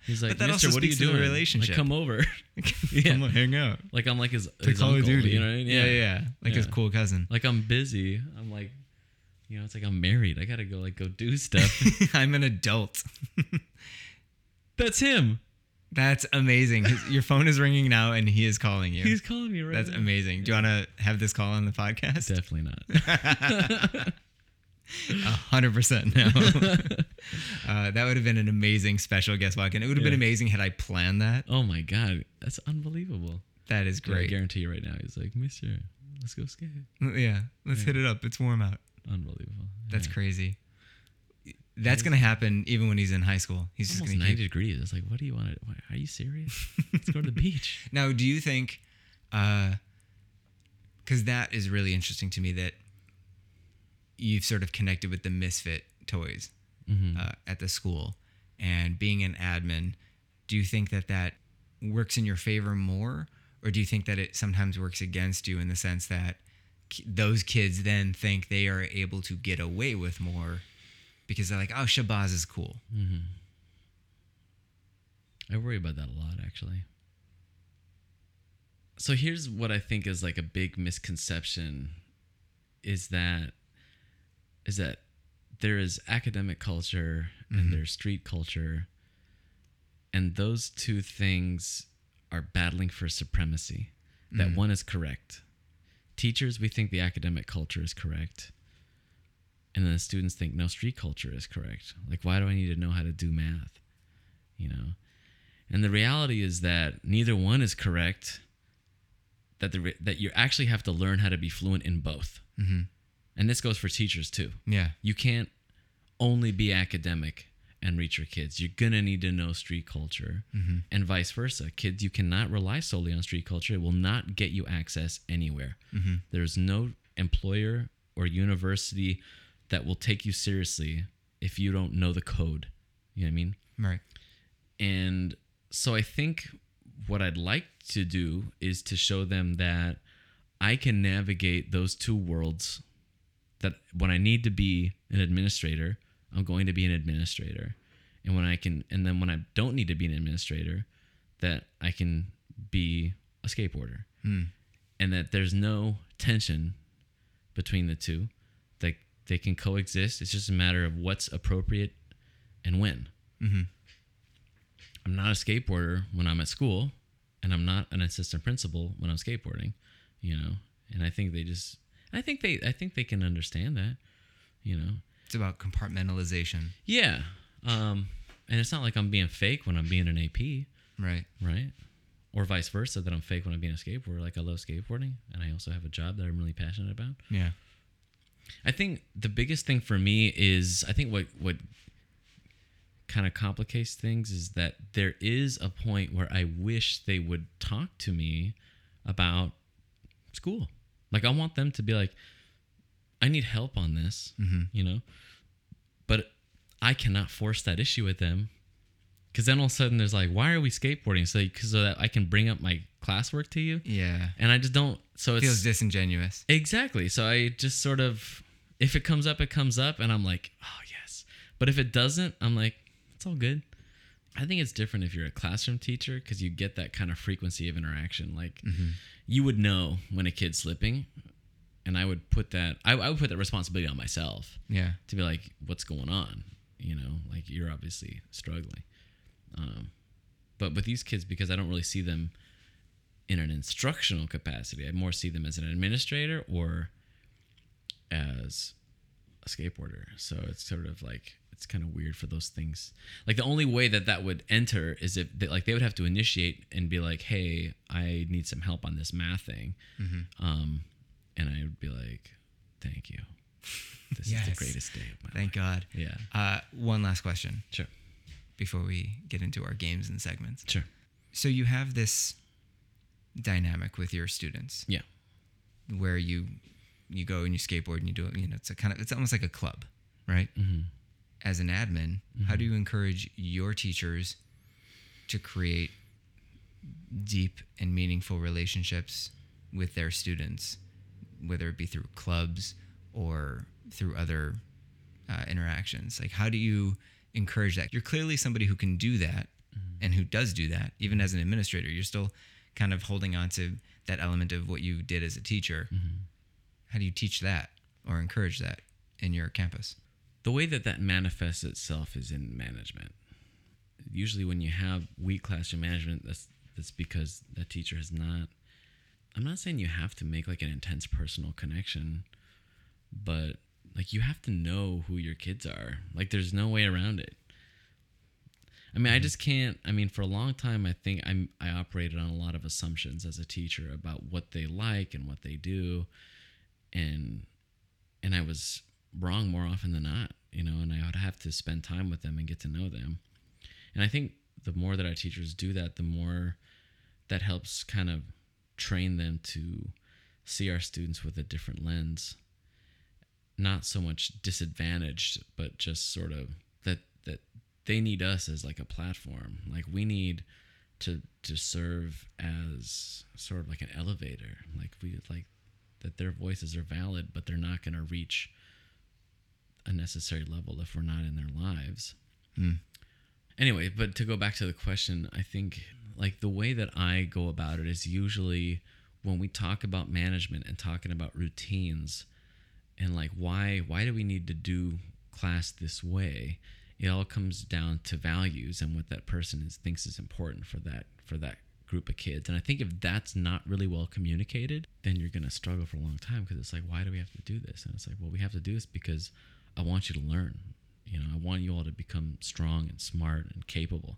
He's like, But that Mister, also what are you speaks to the doing? relationship. Like, come over. Yeah. come hang out, like I'm like his, his Call uncle, of Duty. You know what I mean? yeah, yeah, like his cool cousin. Like I'm busy. I'm like, You know, it's like I'm married. I gotta go like go do stuff. I'm an adult. That's him. That's amazing. His, your phone is ringing now, and he is calling you. He's calling me right. That's now. amazing. Do you want to have this call on the podcast? Definitely not. A hundred percent no. uh, that would have been an amazing special guest walk, and it would have been amazing had I planned that. oh my god, that's unbelievable. That is great. I guarantee you right now, he's like, Mister, let's go skate. Yeah, let's hit it up. It's warm out. Unbelievable. That's crazy. That's gonna happen even when he's in high school. He's just Almost gonna ninety keep. degrees. It's like, what do you want to? Are you serious? Let's go to the beach. Now, do you think? Because that is really interesting to me that you've sort of connected with the misfit toys Mhm. uh, at the school, and being an admin. Do you think that that works in your favor more, or do you think that it sometimes works against you in the sense that those kids then think they are able to get away with more because they're like, "Oh, Shabazz is cool." Mm-hmm. I worry about that a lot, actually. So here's what I think is like a big misconception is that is that there is academic culture and there's street culture and those two things are battling for supremacy. That one is correct. Teachers, we think the academic culture is correct. And then the students think, no, street culture is correct. Like, why do I need to know how to do math? You know? And the reality is that neither one is correct. That, the, that you actually have to learn how to be fluent in both. Mhm. And this goes for teachers too. Yeah. You can't only be academic and reach your kids. You're gonna need to know street culture, mm-hmm. and vice versa. Kids, you cannot rely solely on street culture. It will not get you access anywhere. Mm-hmm. There's no employer or university that will take you seriously if you don't know the code. You know what I mean? Right. And so I think what I'd like to do is to show them that I can navigate those two worlds. That when I need to be an administrator, I'm going to be an administrator. And when I can, and then when I don't need to be an administrator, that I can be a skateboarder. Hmm. And that there's no tension between the two, that they can coexist. It's just a matter of what's appropriate and when. Mm-hmm. I'm not a skateboarder when I'm at school, and I'm not an assistant principal when I'm skateboarding, you know. And I think they just, I think they, I think they can understand that, you know. It's about compartmentalization. Yeah. Um, and it's not like I'm being fake when I'm being an AP, Right. right? Or vice versa, that I'm fake when I'm being a skateboarder. Like I love skateboarding, and I also have a job that I'm really passionate about. Yeah. I think the biggest thing for me is I think what what kind of complicates things is that there is a point where I wish they would talk to me about school. Like I want them to be like, I need help on this, mm-hmm. you know, but I cannot force that issue with them because then all of a sudden there's like, why are we skateboarding? So because so that I can bring up my classwork to you, Yeah. and I just don't. So it's Feels disingenuous. Exactly. So I just sort of, if it comes up, it comes up, and I'm like, oh yes. But if it doesn't, I'm like, it's all good. I think it's different if you're a classroom teacher because you get that kind of frequency of interaction. Like, you would know when a kid's slipping, and I would put that, I, I would put that responsibility on myself Yeah. to be like, what's going on? You know, like you're obviously struggling. Um, but with these kids, because I don't really see them in an instructional capacity, I more see them as an administrator or as a skateboarder. So it's sort of like it's kind of weird for those things. Like the only way that that would enter is if they, like they would have to initiate and be like, "Hey, I need some help on this math thing," um, and I would be like, "Thank you. This is the greatest day of my life. Thank God. Yeah, Uh, one last question sure, before we get into our games and segments. sure, So you have this dynamic with your students yeah, where you you go and you skateboard and you do it. You know, it's a kind of it's almost like a club, right? hmm As an admin, how do mm-hmm. you encourage your teachers to create deep and meaningful relationships with their students, whether it be through clubs or through other uh, interactions? Like, how do you encourage that? You're clearly somebody who can do that mm-hmm. and who does do that, even mm-hmm. as an administrator. You're still kind of holding on to that element of what you did as a teacher. How do you teach that or encourage that in your campus? The way that that manifests itself is in management. Usually, when you have weak classroom management, that's that's because the teacher has not. I'm not saying you have to make like an intense personal connection, but like you have to know who your kids are. Like, there's no way around it. I mean, I mm-hmm. just can't. I mean, for a long time, I think I'm I operated on a lot of assumptions as a teacher about what they like and what they do, and and I was wrong more often than not, you know, and I would have to spend time with them and get to know them. And I think the more that our teachers do that, the more that helps kind of train them to see our students with a different lens. Not so much disadvantaged, but just sort of that that they need us as like a platform. Like we need to to serve as sort of like an elevator. Like we like that their voices are valid, but they're not going to reach a necessary level if we're not in their lives. Hmm. Anyway, but to go back to the question, I think like the way that I go about it is usually when we talk about management and talking about routines and like why why do we need to do class this way? It all comes down to values and what that person is thinks is important for that for that group of kids. And I think if that's not really well communicated, then you're going to struggle for a long time because it's like, why do we have to do this? And it's like, well, we have to do this because I want you to learn. You know, I want you all to become strong and smart and capable.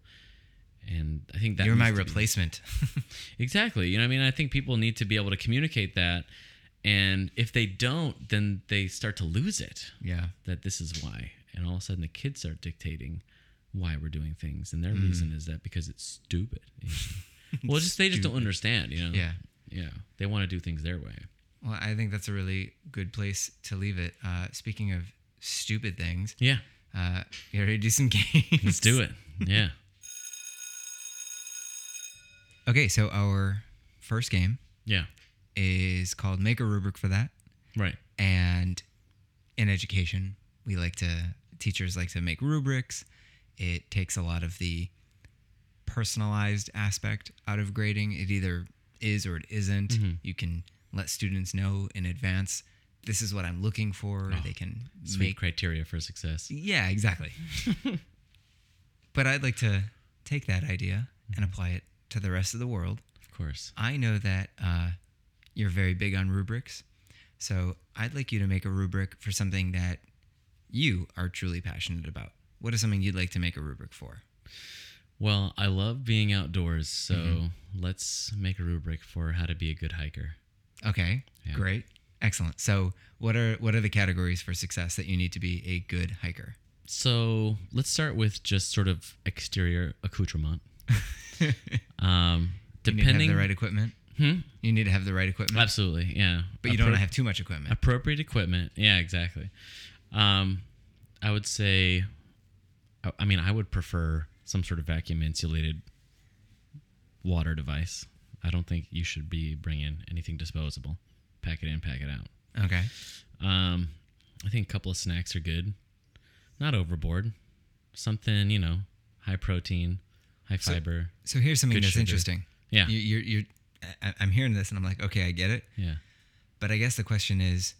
And I think that You're my needs to be- replacement. Exactly. You know, what I mean, I think people need to be able to communicate that. And if they don't, then they start to lose it. yeah. That this is why. And all of a sudden, the kids start dictating why we're doing things, and their Mm. reason is that because it's stupid. well, just they just don't understand. You know. Yeah. Yeah. They want to do things their way. Well, I think that's a really good place to leave it. Uh, speaking of stupid things, Yeah. uh, you ready to do some games? Let's do it. Yeah. Okay, so our first game Yeah. is called Make a Rubric for That. Right. And in education, we like to, teachers like to make rubrics. It takes a lot of the personalized aspect out of grading. It either is or it isn't. Mhm. You can let students know in advance this is what I'm looking for. Oh, they can Sweet make criteria for success. Yeah, exactly. but I'd like to take that idea and apply it to the rest of the world. Of course. I know that uh, you're very big on rubrics. So I'd like you to make a rubric for something that you are truly passionate about. What is something you'd like to make a rubric for? Well, I love being outdoors, so Mhm. let's make a rubric for how to be a good hiker. Okay, Yeah. great, excellent. So what are what are the categories for success that you need to be a good hiker? So let's start with just sort of exterior accoutrement. Um, you need to depending, have the right equipment. Hmm? You need to have the right equipment, absolutely, yeah. but you don't Appro- have too much equipment. appropriate equipment. Yeah, exactly. Um, I would say, I- I mean, I would prefer some sort of vacuum insulated water device. I don't think you should be bringing anything disposable. Pack it in, pack it out. Okay. Um, I think a couple of snacks are good. Not overboard. Something you know, high protein, high So- fiber. So here's something that's sugar. interesting. Yeah, You, you're, you're, I- I'm hearing this and I'm like, okay, I get it. yeah. But I guess the question is,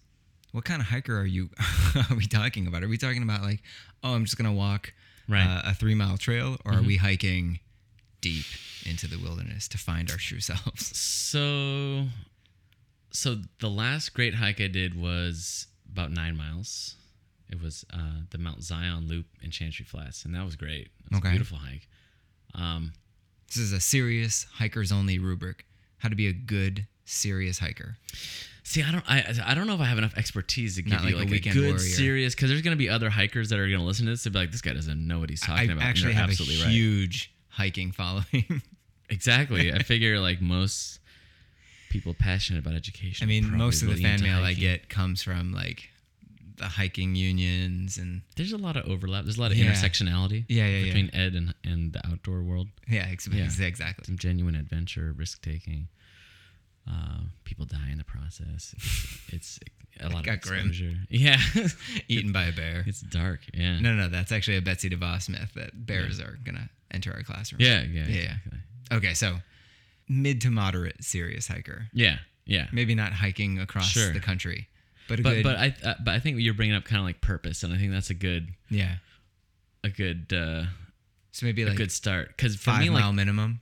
what kind of hiker are you? are we talking about? Are we talking about like, oh, I'm just gonna walk Right. uh, a three mile trail, or are Mhm. we hiking deep into the wilderness to find our true selves? So, so the last great hike I did was about nine miles. It was uh, the Mount Zion Loop in Chantry Flats, and that was great. It was Okay. a beautiful hike. Um, This is a serious hikers only rubric. How to be a good serious hiker. see, I don't, I, I don't know if I have enough expertise to give Not you like a like a, weekend good, warrior. serious. Because there's going to be other hikers that are going to listen to this. They'll be like, "This guy doesn't know what he's talking I about." and actually have a absolutely right. huge hiking following. Exactly. I figure like most people passionate about education. I mean, most of the fan mail I get comes from like the hiking unions and There's a lot of overlap. There's a lot of Yeah. intersectionality yeah, yeah, yeah, between ed and, and the outdoor world. yeah, ex- Yeah. exactly. Some genuine adventure, risk taking. Uh, people die in the process. It's, it's a lot of got grim. exposure. Yeah, Eaten by a bear. it's dark. Yeah. No, no, that's actually a Betsy DeVos myth that bears are gonna enter our classroom. Yeah, yeah, Yeah, yeah. exactly. Okay, so mid to moderate serious hiker. yeah, yeah. Maybe not hiking across Sure. the country. But a but good, but I uh, but I think you're bringing up kind of like purpose, and I think that's a good yeah. a good uh, So maybe a good start. Because for five me, mile like, minimum.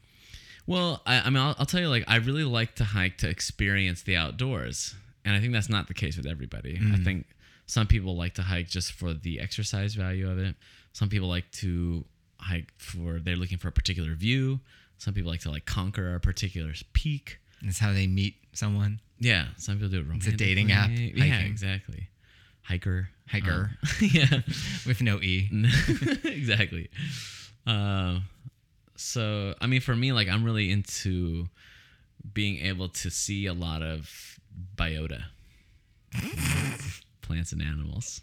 well, I, I mean, I'll, I'll tell you, like, I really like to hike to experience the outdoors, and I think that's not the case with everybody. I Mm. think some people like to hike just for the exercise value of it. Some people like to hike for they're looking for a particular view. Some people like to like conquer a particular peak. That's how they meet someone. Yeah, some people do it It's romantically. a dating app, Yeah, exactly. Hiker. Hiker. Um, yeah. with no e. exactly. Uh, so I mean, for me, like I'm really into being able to see a lot of biota, plants and animals.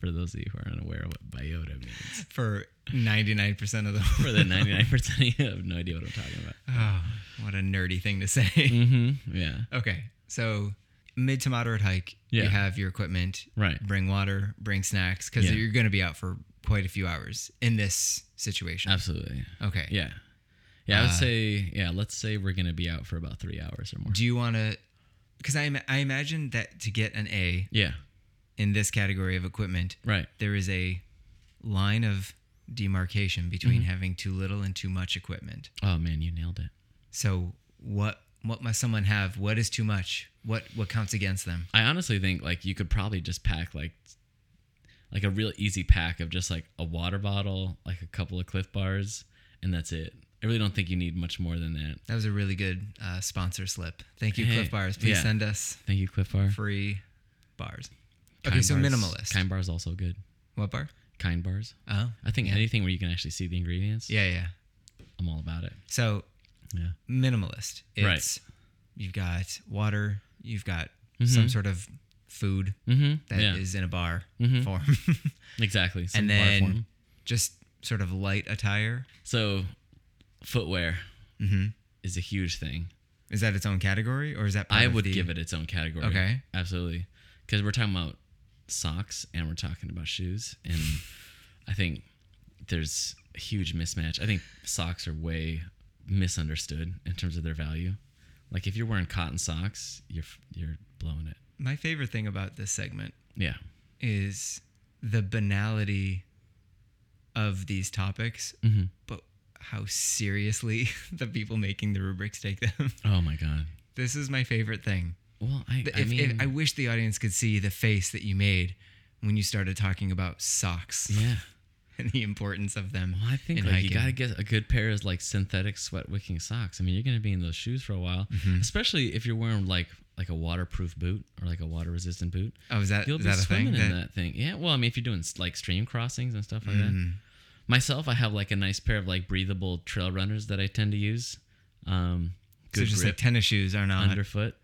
For those of you who are unaware of what biota means, for 99% of the for the 99% of you have no idea what I'm talking about. Oh, what a nerdy thing to say. Mm-hmm. Yeah. okay. So, mid to moderate hike, Yeah. you have your equipment, Right. bring water, bring snacks cuz Yeah. you're going to be out for quite a few hours in this situation. Absolutely. Okay. Yeah. Yeah. I would Uh, say, yeah. Let's say we're gonna be out for about three hours or more. Do you want to cuz I I imagine that to get an A Yeah. In this category of equipment, Right. there is a line of demarcation between Mm-hmm. having too little and too much equipment. Oh man, you nailed it. So, what what must someone have? What is too much? What what counts against them? I honestly think like you could probably just pack like like a real easy pack of just like a water bottle, like a couple of Clif Bars, and that's it. I really don't think you need much more than that. That was a really good uh, sponsor slip. Thank you, Hey, Clif Bars. Please yeah. send us Thank you, Clif Bar. free bars. Okay, Kind so bars- minimalist. Kind bars also good. what bar? Kind bars. Oh, I think Yeah. anything where you can actually see the ingredients. yeah, yeah. I'm all about it. So Yeah. minimalist. Right. You've got water, you've got Mhm. some sort of food Mm-hmm. that yeah. is in a bar Mhm. form, exactly. Some and bar then just sort of light attire. So, footwear hmm is a huge thing. Is that its own category, or is that? Part I would the- give it its own category. Okay. Absolutely. Because we're talking about socks and we're talking about shoes. And I think there's a huge mismatch. I think socks are way misunderstood in terms of their value. Like if you're wearing cotton socks, you're you're blowing it. My favorite thing about this segment Yeah. is the banality of these topics, hmm but how seriously the people making the rubrics take them. Oh my god. this is my favorite thing. Well, I, If, I if- mean, I wish the audience could see the face that you made when you started talking about socks yeah. and the importance of them. Well, I think in like you gotta get a good pair of like synthetic sweat wicking socks. I mean, you're gonna be in those shoes for a while, Mm-hmm. especially if you're wearing like like a waterproof boot or like a water resistant boot. Oh, is that, You'll is be that a thing? swimming in That- that thing. Yeah. Well, I mean, if you're doing like stream crossings and stuff like that. Mm. Myself, I have like a nice pair of like breathable trail runners that I tend to use. Um, So good just grip like tennis shoes are not. underfoot.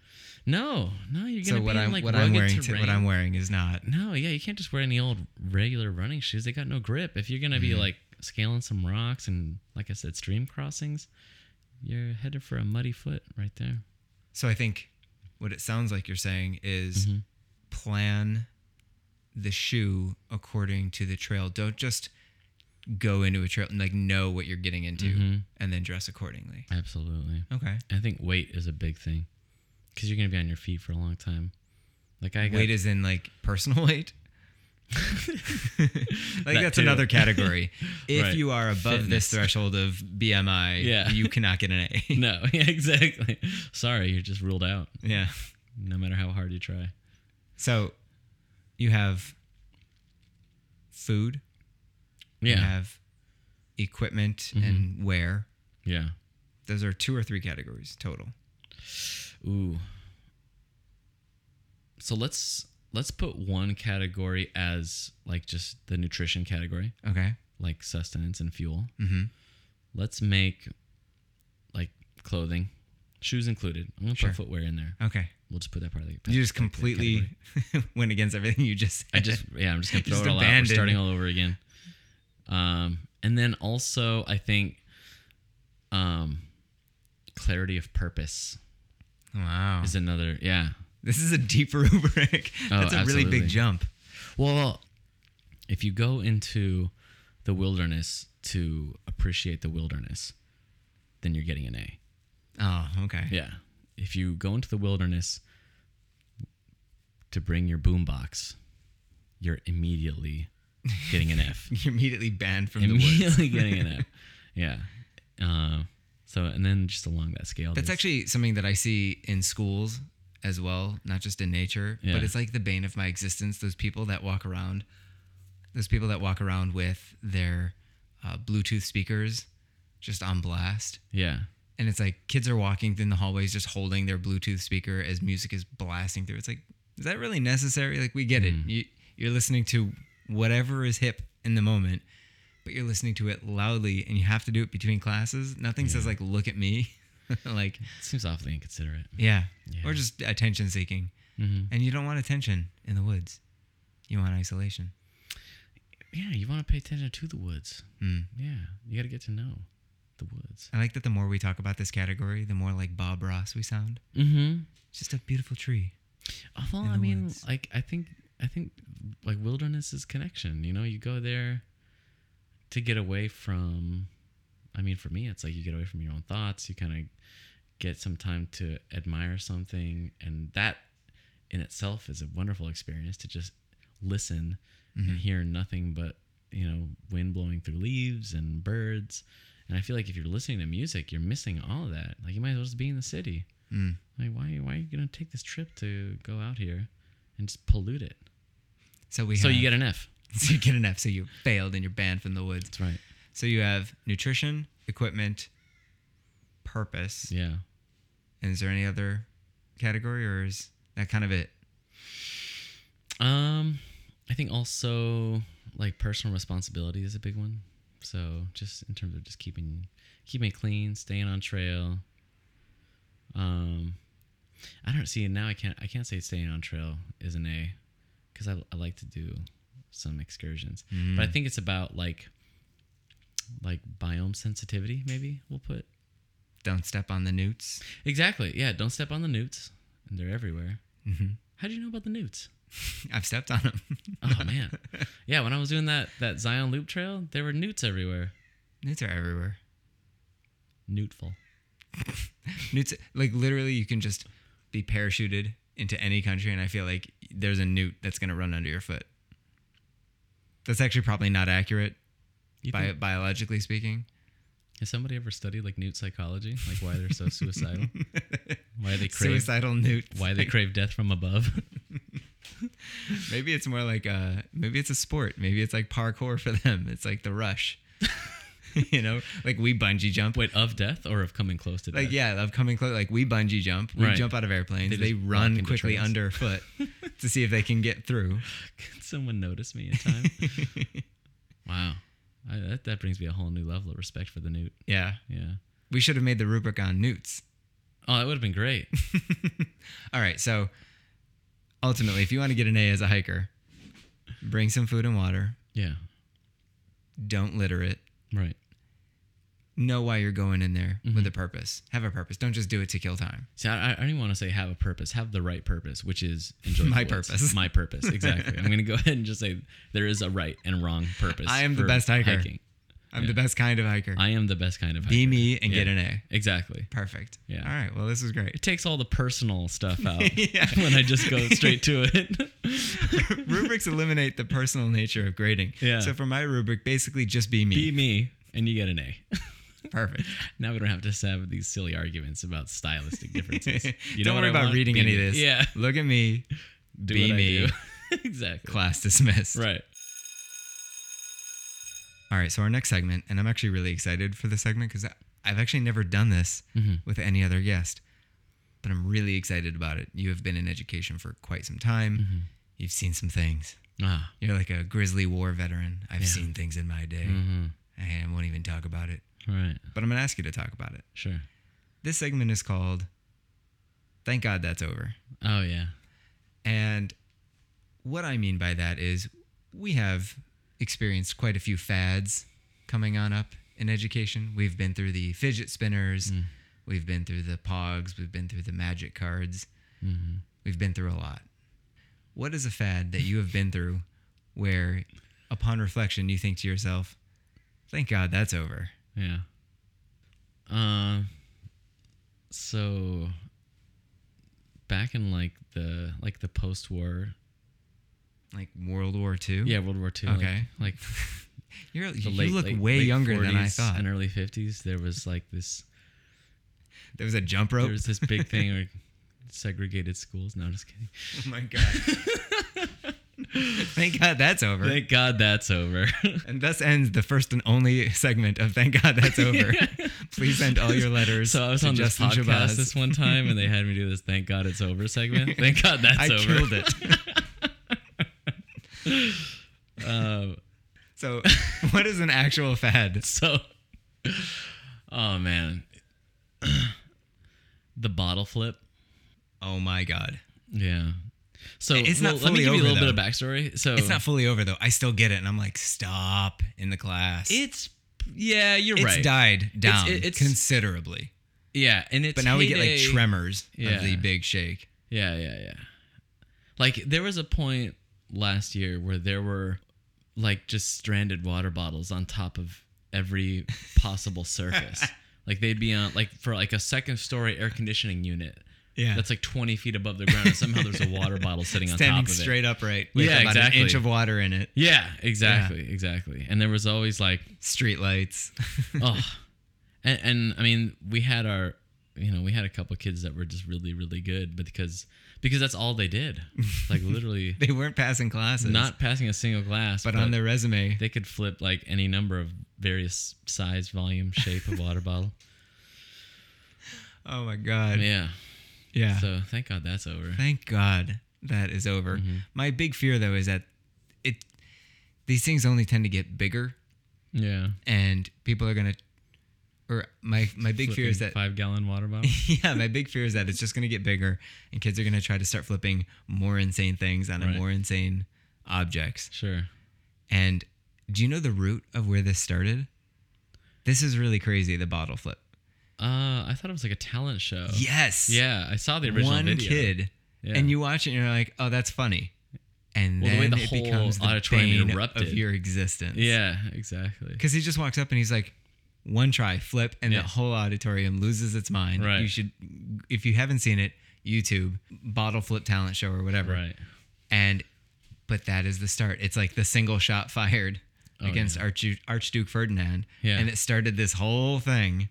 No, no, you're gonna what be in I'm like what rugged I'm wearing terrain. what I'm wearing is not. No, yeah, you can't just wear any old regular running shoes. They got no grip. If you're gonna Mm-hmm. be like scaling some rocks and like I said, stream crossings, you're headed for a muddy foot right there. So I think what it sounds like you're saying is Mhm. plan the shoe according to the trail. Don't just go into a trail and like know what you're getting into Mhm. and then dress accordingly. Absolutely. Okay. I think weight is a big thing because you're gonna be on your feet for a long time. Like I got, weight is in like personal weight. like That that's too. another category. If Right. you are above this threshold of BMI, Yeah. you cannot get an A. no, yeah, exactly. Sorry, you're just ruled out. yeah. No matter how hard you try. So you have food, you Yeah, have equipment Mhm. and wear. yeah. Those are two or three categories total. Ooh. So let's let's put one category as like just the nutrition category, Okay. like sustenance and fuel. Mm-hmm. Let's make like clothing, shoes included. I'm gonna Sure. put footwear in there. Okay. We'll just put that part of the. You just back to the completely went against everything you just said. I just yeah, I'm just gonna throw Just it all out. We're starting all over again. Um, and then also I think, um, clarity of purpose Wow. is another yeah. This is a deep rubric. Oh, That's a really big jump. Well, if you go into the wilderness to appreciate the wilderness, then you're getting an A. Oh, okay. Yeah. If you go into the wilderness to bring your boombox, you're immediately getting an F. You're immediately banned from the woods. immediately getting an F. Yeah. Uh, so and then just along that scale, That's there's- actually something that I see in schools as well, not just in nature, Yeah. but it's like the bane of my existence. Those people that walk around, those people that walk around with their uh, Bluetooth speakers just on blast. yeah. And it's like kids are walking in the hallways just holding their Bluetooth speaker as music is blasting through. It's like, is that really necessary? Like, we get it. You, you're listening to whatever is hip in the moment, but you're listening to it loudly and you have to do it between classes. Nothing says, like, look at me. like, it Seems awfully inconsiderate. yeah. Yeah. Or just attention seeking. hmm And you don't want attention in the woods. You want isolation. Yeah, you want to pay attention to the woods. Mm. Yeah, you got to get to know the woods. I like that the more we talk about this category, the more like Bob Ross we sound. Mm-hmm. It's just a beautiful tree. Well, I mean, woods. like I think I think like wilderness is connection. You know, you go there to get away from. I mean, for me, it's like you get away from your own thoughts. You kind of get some time to admire something, and that in itself is a wonderful experience to just listen and hear nothing but you know wind blowing through leaves and birds. And I feel like if you're listening to music, you're missing all of that. Like you might as well just be in the city. Mm. Like, why, why are you gonna take this trip to go out here and just pollute it? So we so have, you get an F. so you get an F. So you failed and you're banned from the woods. That's right. So you have nutrition, equipment, purpose. Yeah. And is there any other category, or is that kind of it? Um, I think also like personal responsibility is a big one. So just in terms of just keeping keeping it clean, staying on trail. Um, I don't see now. I can't. I can't say staying on trail is an A, because I, I like to do some excursions. Mm. But I think it's about like like biome sensitivity. Maybe we'll put Don't step on the newts. exactly. Yeah. Don't step on the newts, and they're everywhere. hmm How do you know about the newts? I've stepped on them. Oh man, yeah. When I was doing that that Zion Loop Trail, there were newts everywhere. newts are everywhere. Newtful. Newts, like literally, you can just be parachuted into any country, and I feel like there's a newt that's gonna run under your foot. That's actually probably not accurate, You bi- think- biologically speaking. has somebody ever studied like newt psychology, like why they're so suicidal, why they crave Suicidal newt. why they crave death from above? Maybe it's more like uh maybe it's a sport. Maybe it's like parkour for them. It's like the rush. you know, like we bungee jump. Wait, of death or of coming close to death? Like yeah, of coming close. Like we bungee jump. We Right. jump out of airplanes. They They, run quickly underfoot to see if they can get through. Can someone notice me in time? wow, I, that that brings me a whole new level of respect for the newt. yeah, Yeah. we should have made the rubric on newts. Oh, that would have been great. All right, so ultimately, if you want to get an A as a hiker, bring some food and water. Yeah. Don't litter it. Right. Know why you're going in there Mm-hmm. with a purpose. Have a purpose. Don't just do it to kill time. See, I, I don't even want to say have a purpose. Have the right purpose, which is enjoy My woods. purpose. My purpose. Exactly. I'm going to go ahead and just say there is a right and wrong purpose. I am the best hiker. hiking. I'm Yeah. the best kind of hiker. I am the best kind of hiker. Be me and get an A. Exactly. Perfect. Yeah. All right. Well, this is great. It takes all the personal stuff out Yeah. when I just go straight to it. Rubrics eliminate the personal nature of grading. Yeah. So for my rubric, basically just be me. Be me, and you get an A. Perfect. now we don't have to have these silly arguments about stylistic differences. You Don't worry about want? reading Be any of this. Yeah. Look at me. Do Be me. exactly. Class dismissed. Right. All right. So our next segment, and I'm actually really excited for the segment because I've actually never done this Mhm. with any other guest, but I'm really excited about it. You have been in education for quite some time. Mm-hmm. You've seen some things. Ah. You're like a grizzly war veteran. I've Yeah. seen things in my day. Mm-hmm. And I won't even talk about it. Right. But I'm going to ask you to talk about it. Sure. This segment is called Thank God That's Over. Oh yeah. And what I mean by that is we have experienced quite a few fads coming on up in education. We've been through the fidget spinners, Mm. we've been through the pogs, we've been through the magic cards, Mm-hmm. we've been through a lot. What is a fad that you have been through where, upon reflection, you think to yourself, thank God that's over? Yeah. Um. So, back in like the like the post-war, Like World War Two. yeah, World War Two. Okay. like, You're, you late look way younger than I thought. In early 50s. There was like this. There was a jump rope. There was this big thing where segregated schools. No, just kidding. oh my god. Thank God that's over. Thank God that's over. and thus ends the first and only segment of Thank God That's Over. Please send all your letters. So I was on this Justin podcast Shabazz. this one time, and they had me do this "Thank God It's Over" segment. Thank God that's I over. killed it. Uh, So, what is an actual fad? so, oh man, the bottle flip. Oh my God. Yeah. So It's not well, let me give you a little bit of backstory. So It's not fully over though. I still get it, and I'm like, stop in the class. It's yeah, you're it's right. It's died down it- it's- considerably. Yeah, and it's But now we get like tremors Yeah. of the big shake. Yeah, yeah, yeah. Like there was a point last year where there were like just stranded water bottles on top of every possible surface. like they'd be on like for like a second story air conditioning unit Yeah. that's like 20 feet above the ground and somehow there's a water bottle sitting on Standing top of it. straight upright with Yeah, about exactly. an inch of water in it. Yeah, exactly, exactly. And there was always like Street lights. oh and, and i mean we had our you know we had a couple kids that were just really really good but because because that's all they did like literally they weren't passing classes. not passing a single class but, on their resume. they could flip like any number of various size volume shape of water bottle Oh my God. yeah Yeah. so thank god that's over Thank God that is over. Mm-hmm. My big fear though is that it these things only tend to get bigger yeah and people are gonna or my my big fear is that five gallon water bottle yeah, my big fear is that it's just gonna get bigger and kids are gonna try to start flipping more insane things on Right. more insane objects. sure And do you know the root of where this started? This is really crazy, the bottle flip. Uh i thought it was like a talent show Yes. yeah i saw the original One video kid. Yeah. And you watch it and you're like, oh, that's funny. And Well, the then the it whole becomes the auditorium erupted. of your existence. yeah exactly Because he just walks up and he's like, one try, flip, and Yeah. the whole auditorium loses its mind. Right. You should, if you haven't seen it, YouTube, bottle flip talent show or whatever. right And, but that is the start. It's like the single shot fired Oh, against yeah. Arch- Archduke Ferdinand. Yeah. And it started this whole thing.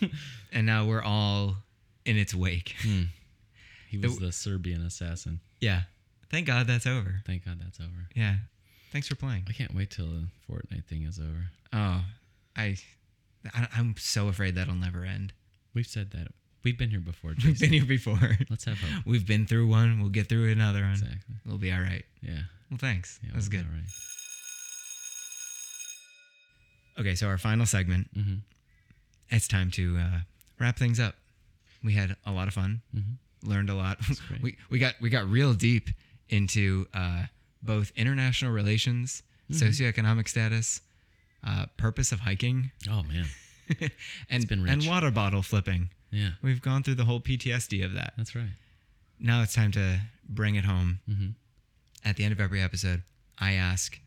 and now we're all in its wake. he was the serbian assassin Yeah. Thank God that's over. Thank God that's over. Yeah. Thanks for playing. I can't wait till the Fortnite thing is over. Oh, I, I I'm so afraid that'll never end. We've said that. We've been here before, We've been here before. Let's have hope. We've been through one. We'll get through another one. Exactly. We'll be all right. Yeah. Well, thanks. Yeah. that was we'll good. All right. Okay, so our final segment. Mm-hmm. It's time to uh, wrap things up. We had a lot of fun. Mm-hmm. Learned a lot. we we got we got real deep into uh, both international relations, Mm-hmm. socioeconomic status, uh, purpose of hiking, Oh man. and and water bottle flipping. Yeah. We've gone through the whole PTSD of that. That's right. Now it's time to bring it home. Mm-hmm. At the end of every episode, I ask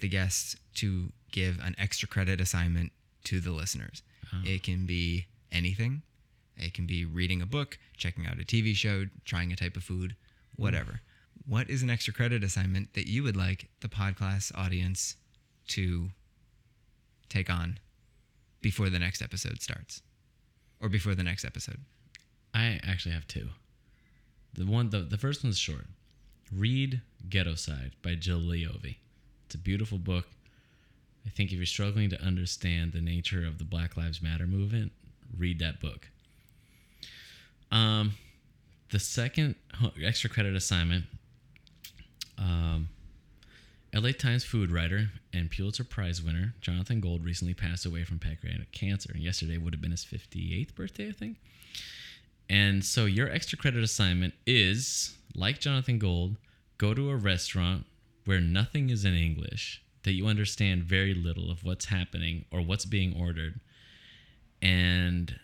the guests to give an extra credit assignment to the listeners. Oh. It can be anything. It can be reading a book, checking out a TV show, trying a type of food, mm. whatever. What is an extra credit assignment that you would like the podcast audience to take on before the next episode starts? Or before the next episode? I actually have two. The one, the, the first one's short. Read Ghettoside by Jill Leovy. It's a beautiful book. I think if you're struggling to understand the nature of the Black Lives Matter movement, read that book. Um, the second extra credit assignment, um, LA Times food writer and Pulitzer Prize winner Jonathan Gold recently passed away from pancreatic cancer. Yesterday would have been his 58th birthday, I think. And so your extra credit assignment is, like Jonathan Gold, go to a restaurant where nothing is in English, that you understand very little of what's happening or what's being ordered, and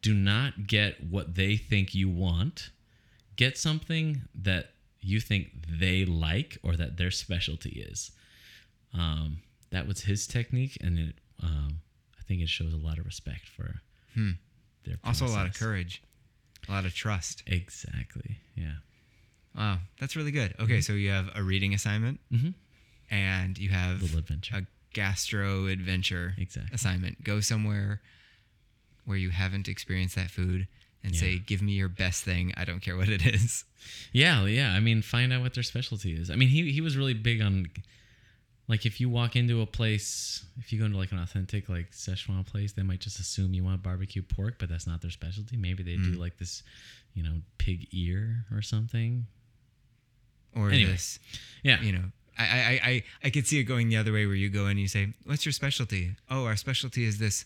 do not get what they think you want. Get something that you think they like or that their specialty is. Um, that was his technique, and it, um, I think it shows a lot of respect for their Also, a lot of courage. A lot of trust. Exactly. Yeah. Wow, that's really good. Okay, so you have a reading assignment Mm-hmm. And you have Little adventure. a gastro adventure Exactly. assignment. Go somewhere where you haven't experienced that food and Yeah. say, "Give me your best thing. I don't care what it is." Yeah, yeah. I mean, find out what their specialty is. I mean, he he was really big on like if you walk into a place, if you go into like an authentic like Szechuan place, they might just assume you want barbecue pork, but that's not their specialty. Maybe they do Mm. like this, you know, pig ear or something. Or Anyway. this, Yeah. you know, I, I, I, I could see it going the other way where you go in and you say, "What's your specialty?" Oh, our specialty is this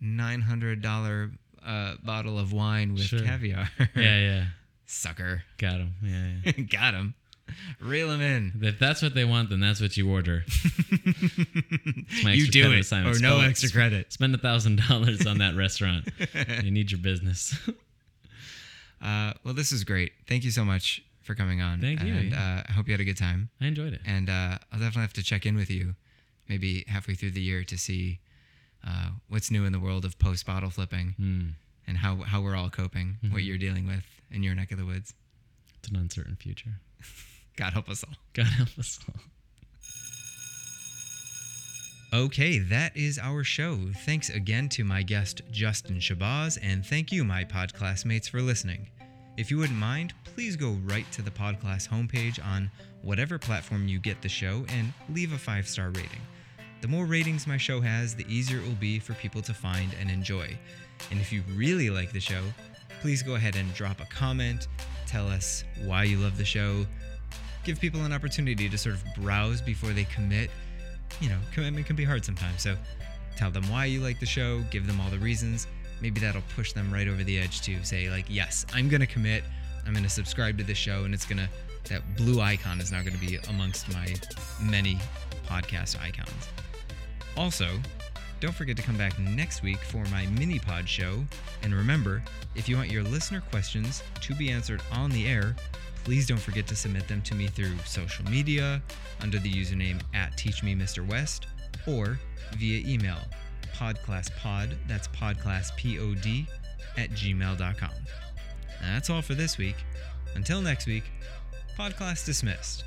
nine hundred dollar uh, bottle of wine with Sure. caviar. yeah, yeah. Sucker, Got him. Yeah, yeah. got him. Reel him in. if that's what they want, then that's what you order. you do it, assignment. or no Spell- extra credit. Spend a thousand dollars on that restaurant. you need your business. Uh, well, this is great. Thank you so much for coming on. Thank you, And yeah. uh, I hope you had a good time. I enjoyed it. And uh, I'll definitely have to check in with you, maybe halfway through the year, to see uh, what's new in the world of post bottle flipping Mm, and how how we're all coping, what Mhm. you're dealing with in your neck of the woods. it's an uncertain future. God help us all. God help us all. Okay, that is our show. Thanks again to my guest, Justin Shabazz, and thank you, my pod classmates, for listening. If you wouldn't mind, please go right to the Podclass homepage on whatever platform you get the show and leave a five star rating. The more ratings my show has, the easier it will be for people to find and enjoy. And if you really like the show, please go ahead and drop a comment, tell us why you love the show, give people an opportunity to sort of browse before they commit. You know, commitment can be hard sometimes, so tell them why you like the show, give them all the reasons. Maybe that'll push them right over the edge to say, like, yes, I'm gonna commit, I'm gonna subscribe to this show, and it's gonna that blue icon is now gonna be amongst my many podcast icons. Also, don't forget to come back next week for my mini pod show. And remember, if you want your listener questions to be answered on the air, please don't forget to submit them to me through social media under the username at teachmemrwest or via email podclasspod, that's podclasspod at gmail.com. And that's all for this week. Until next week, podcast dismissed.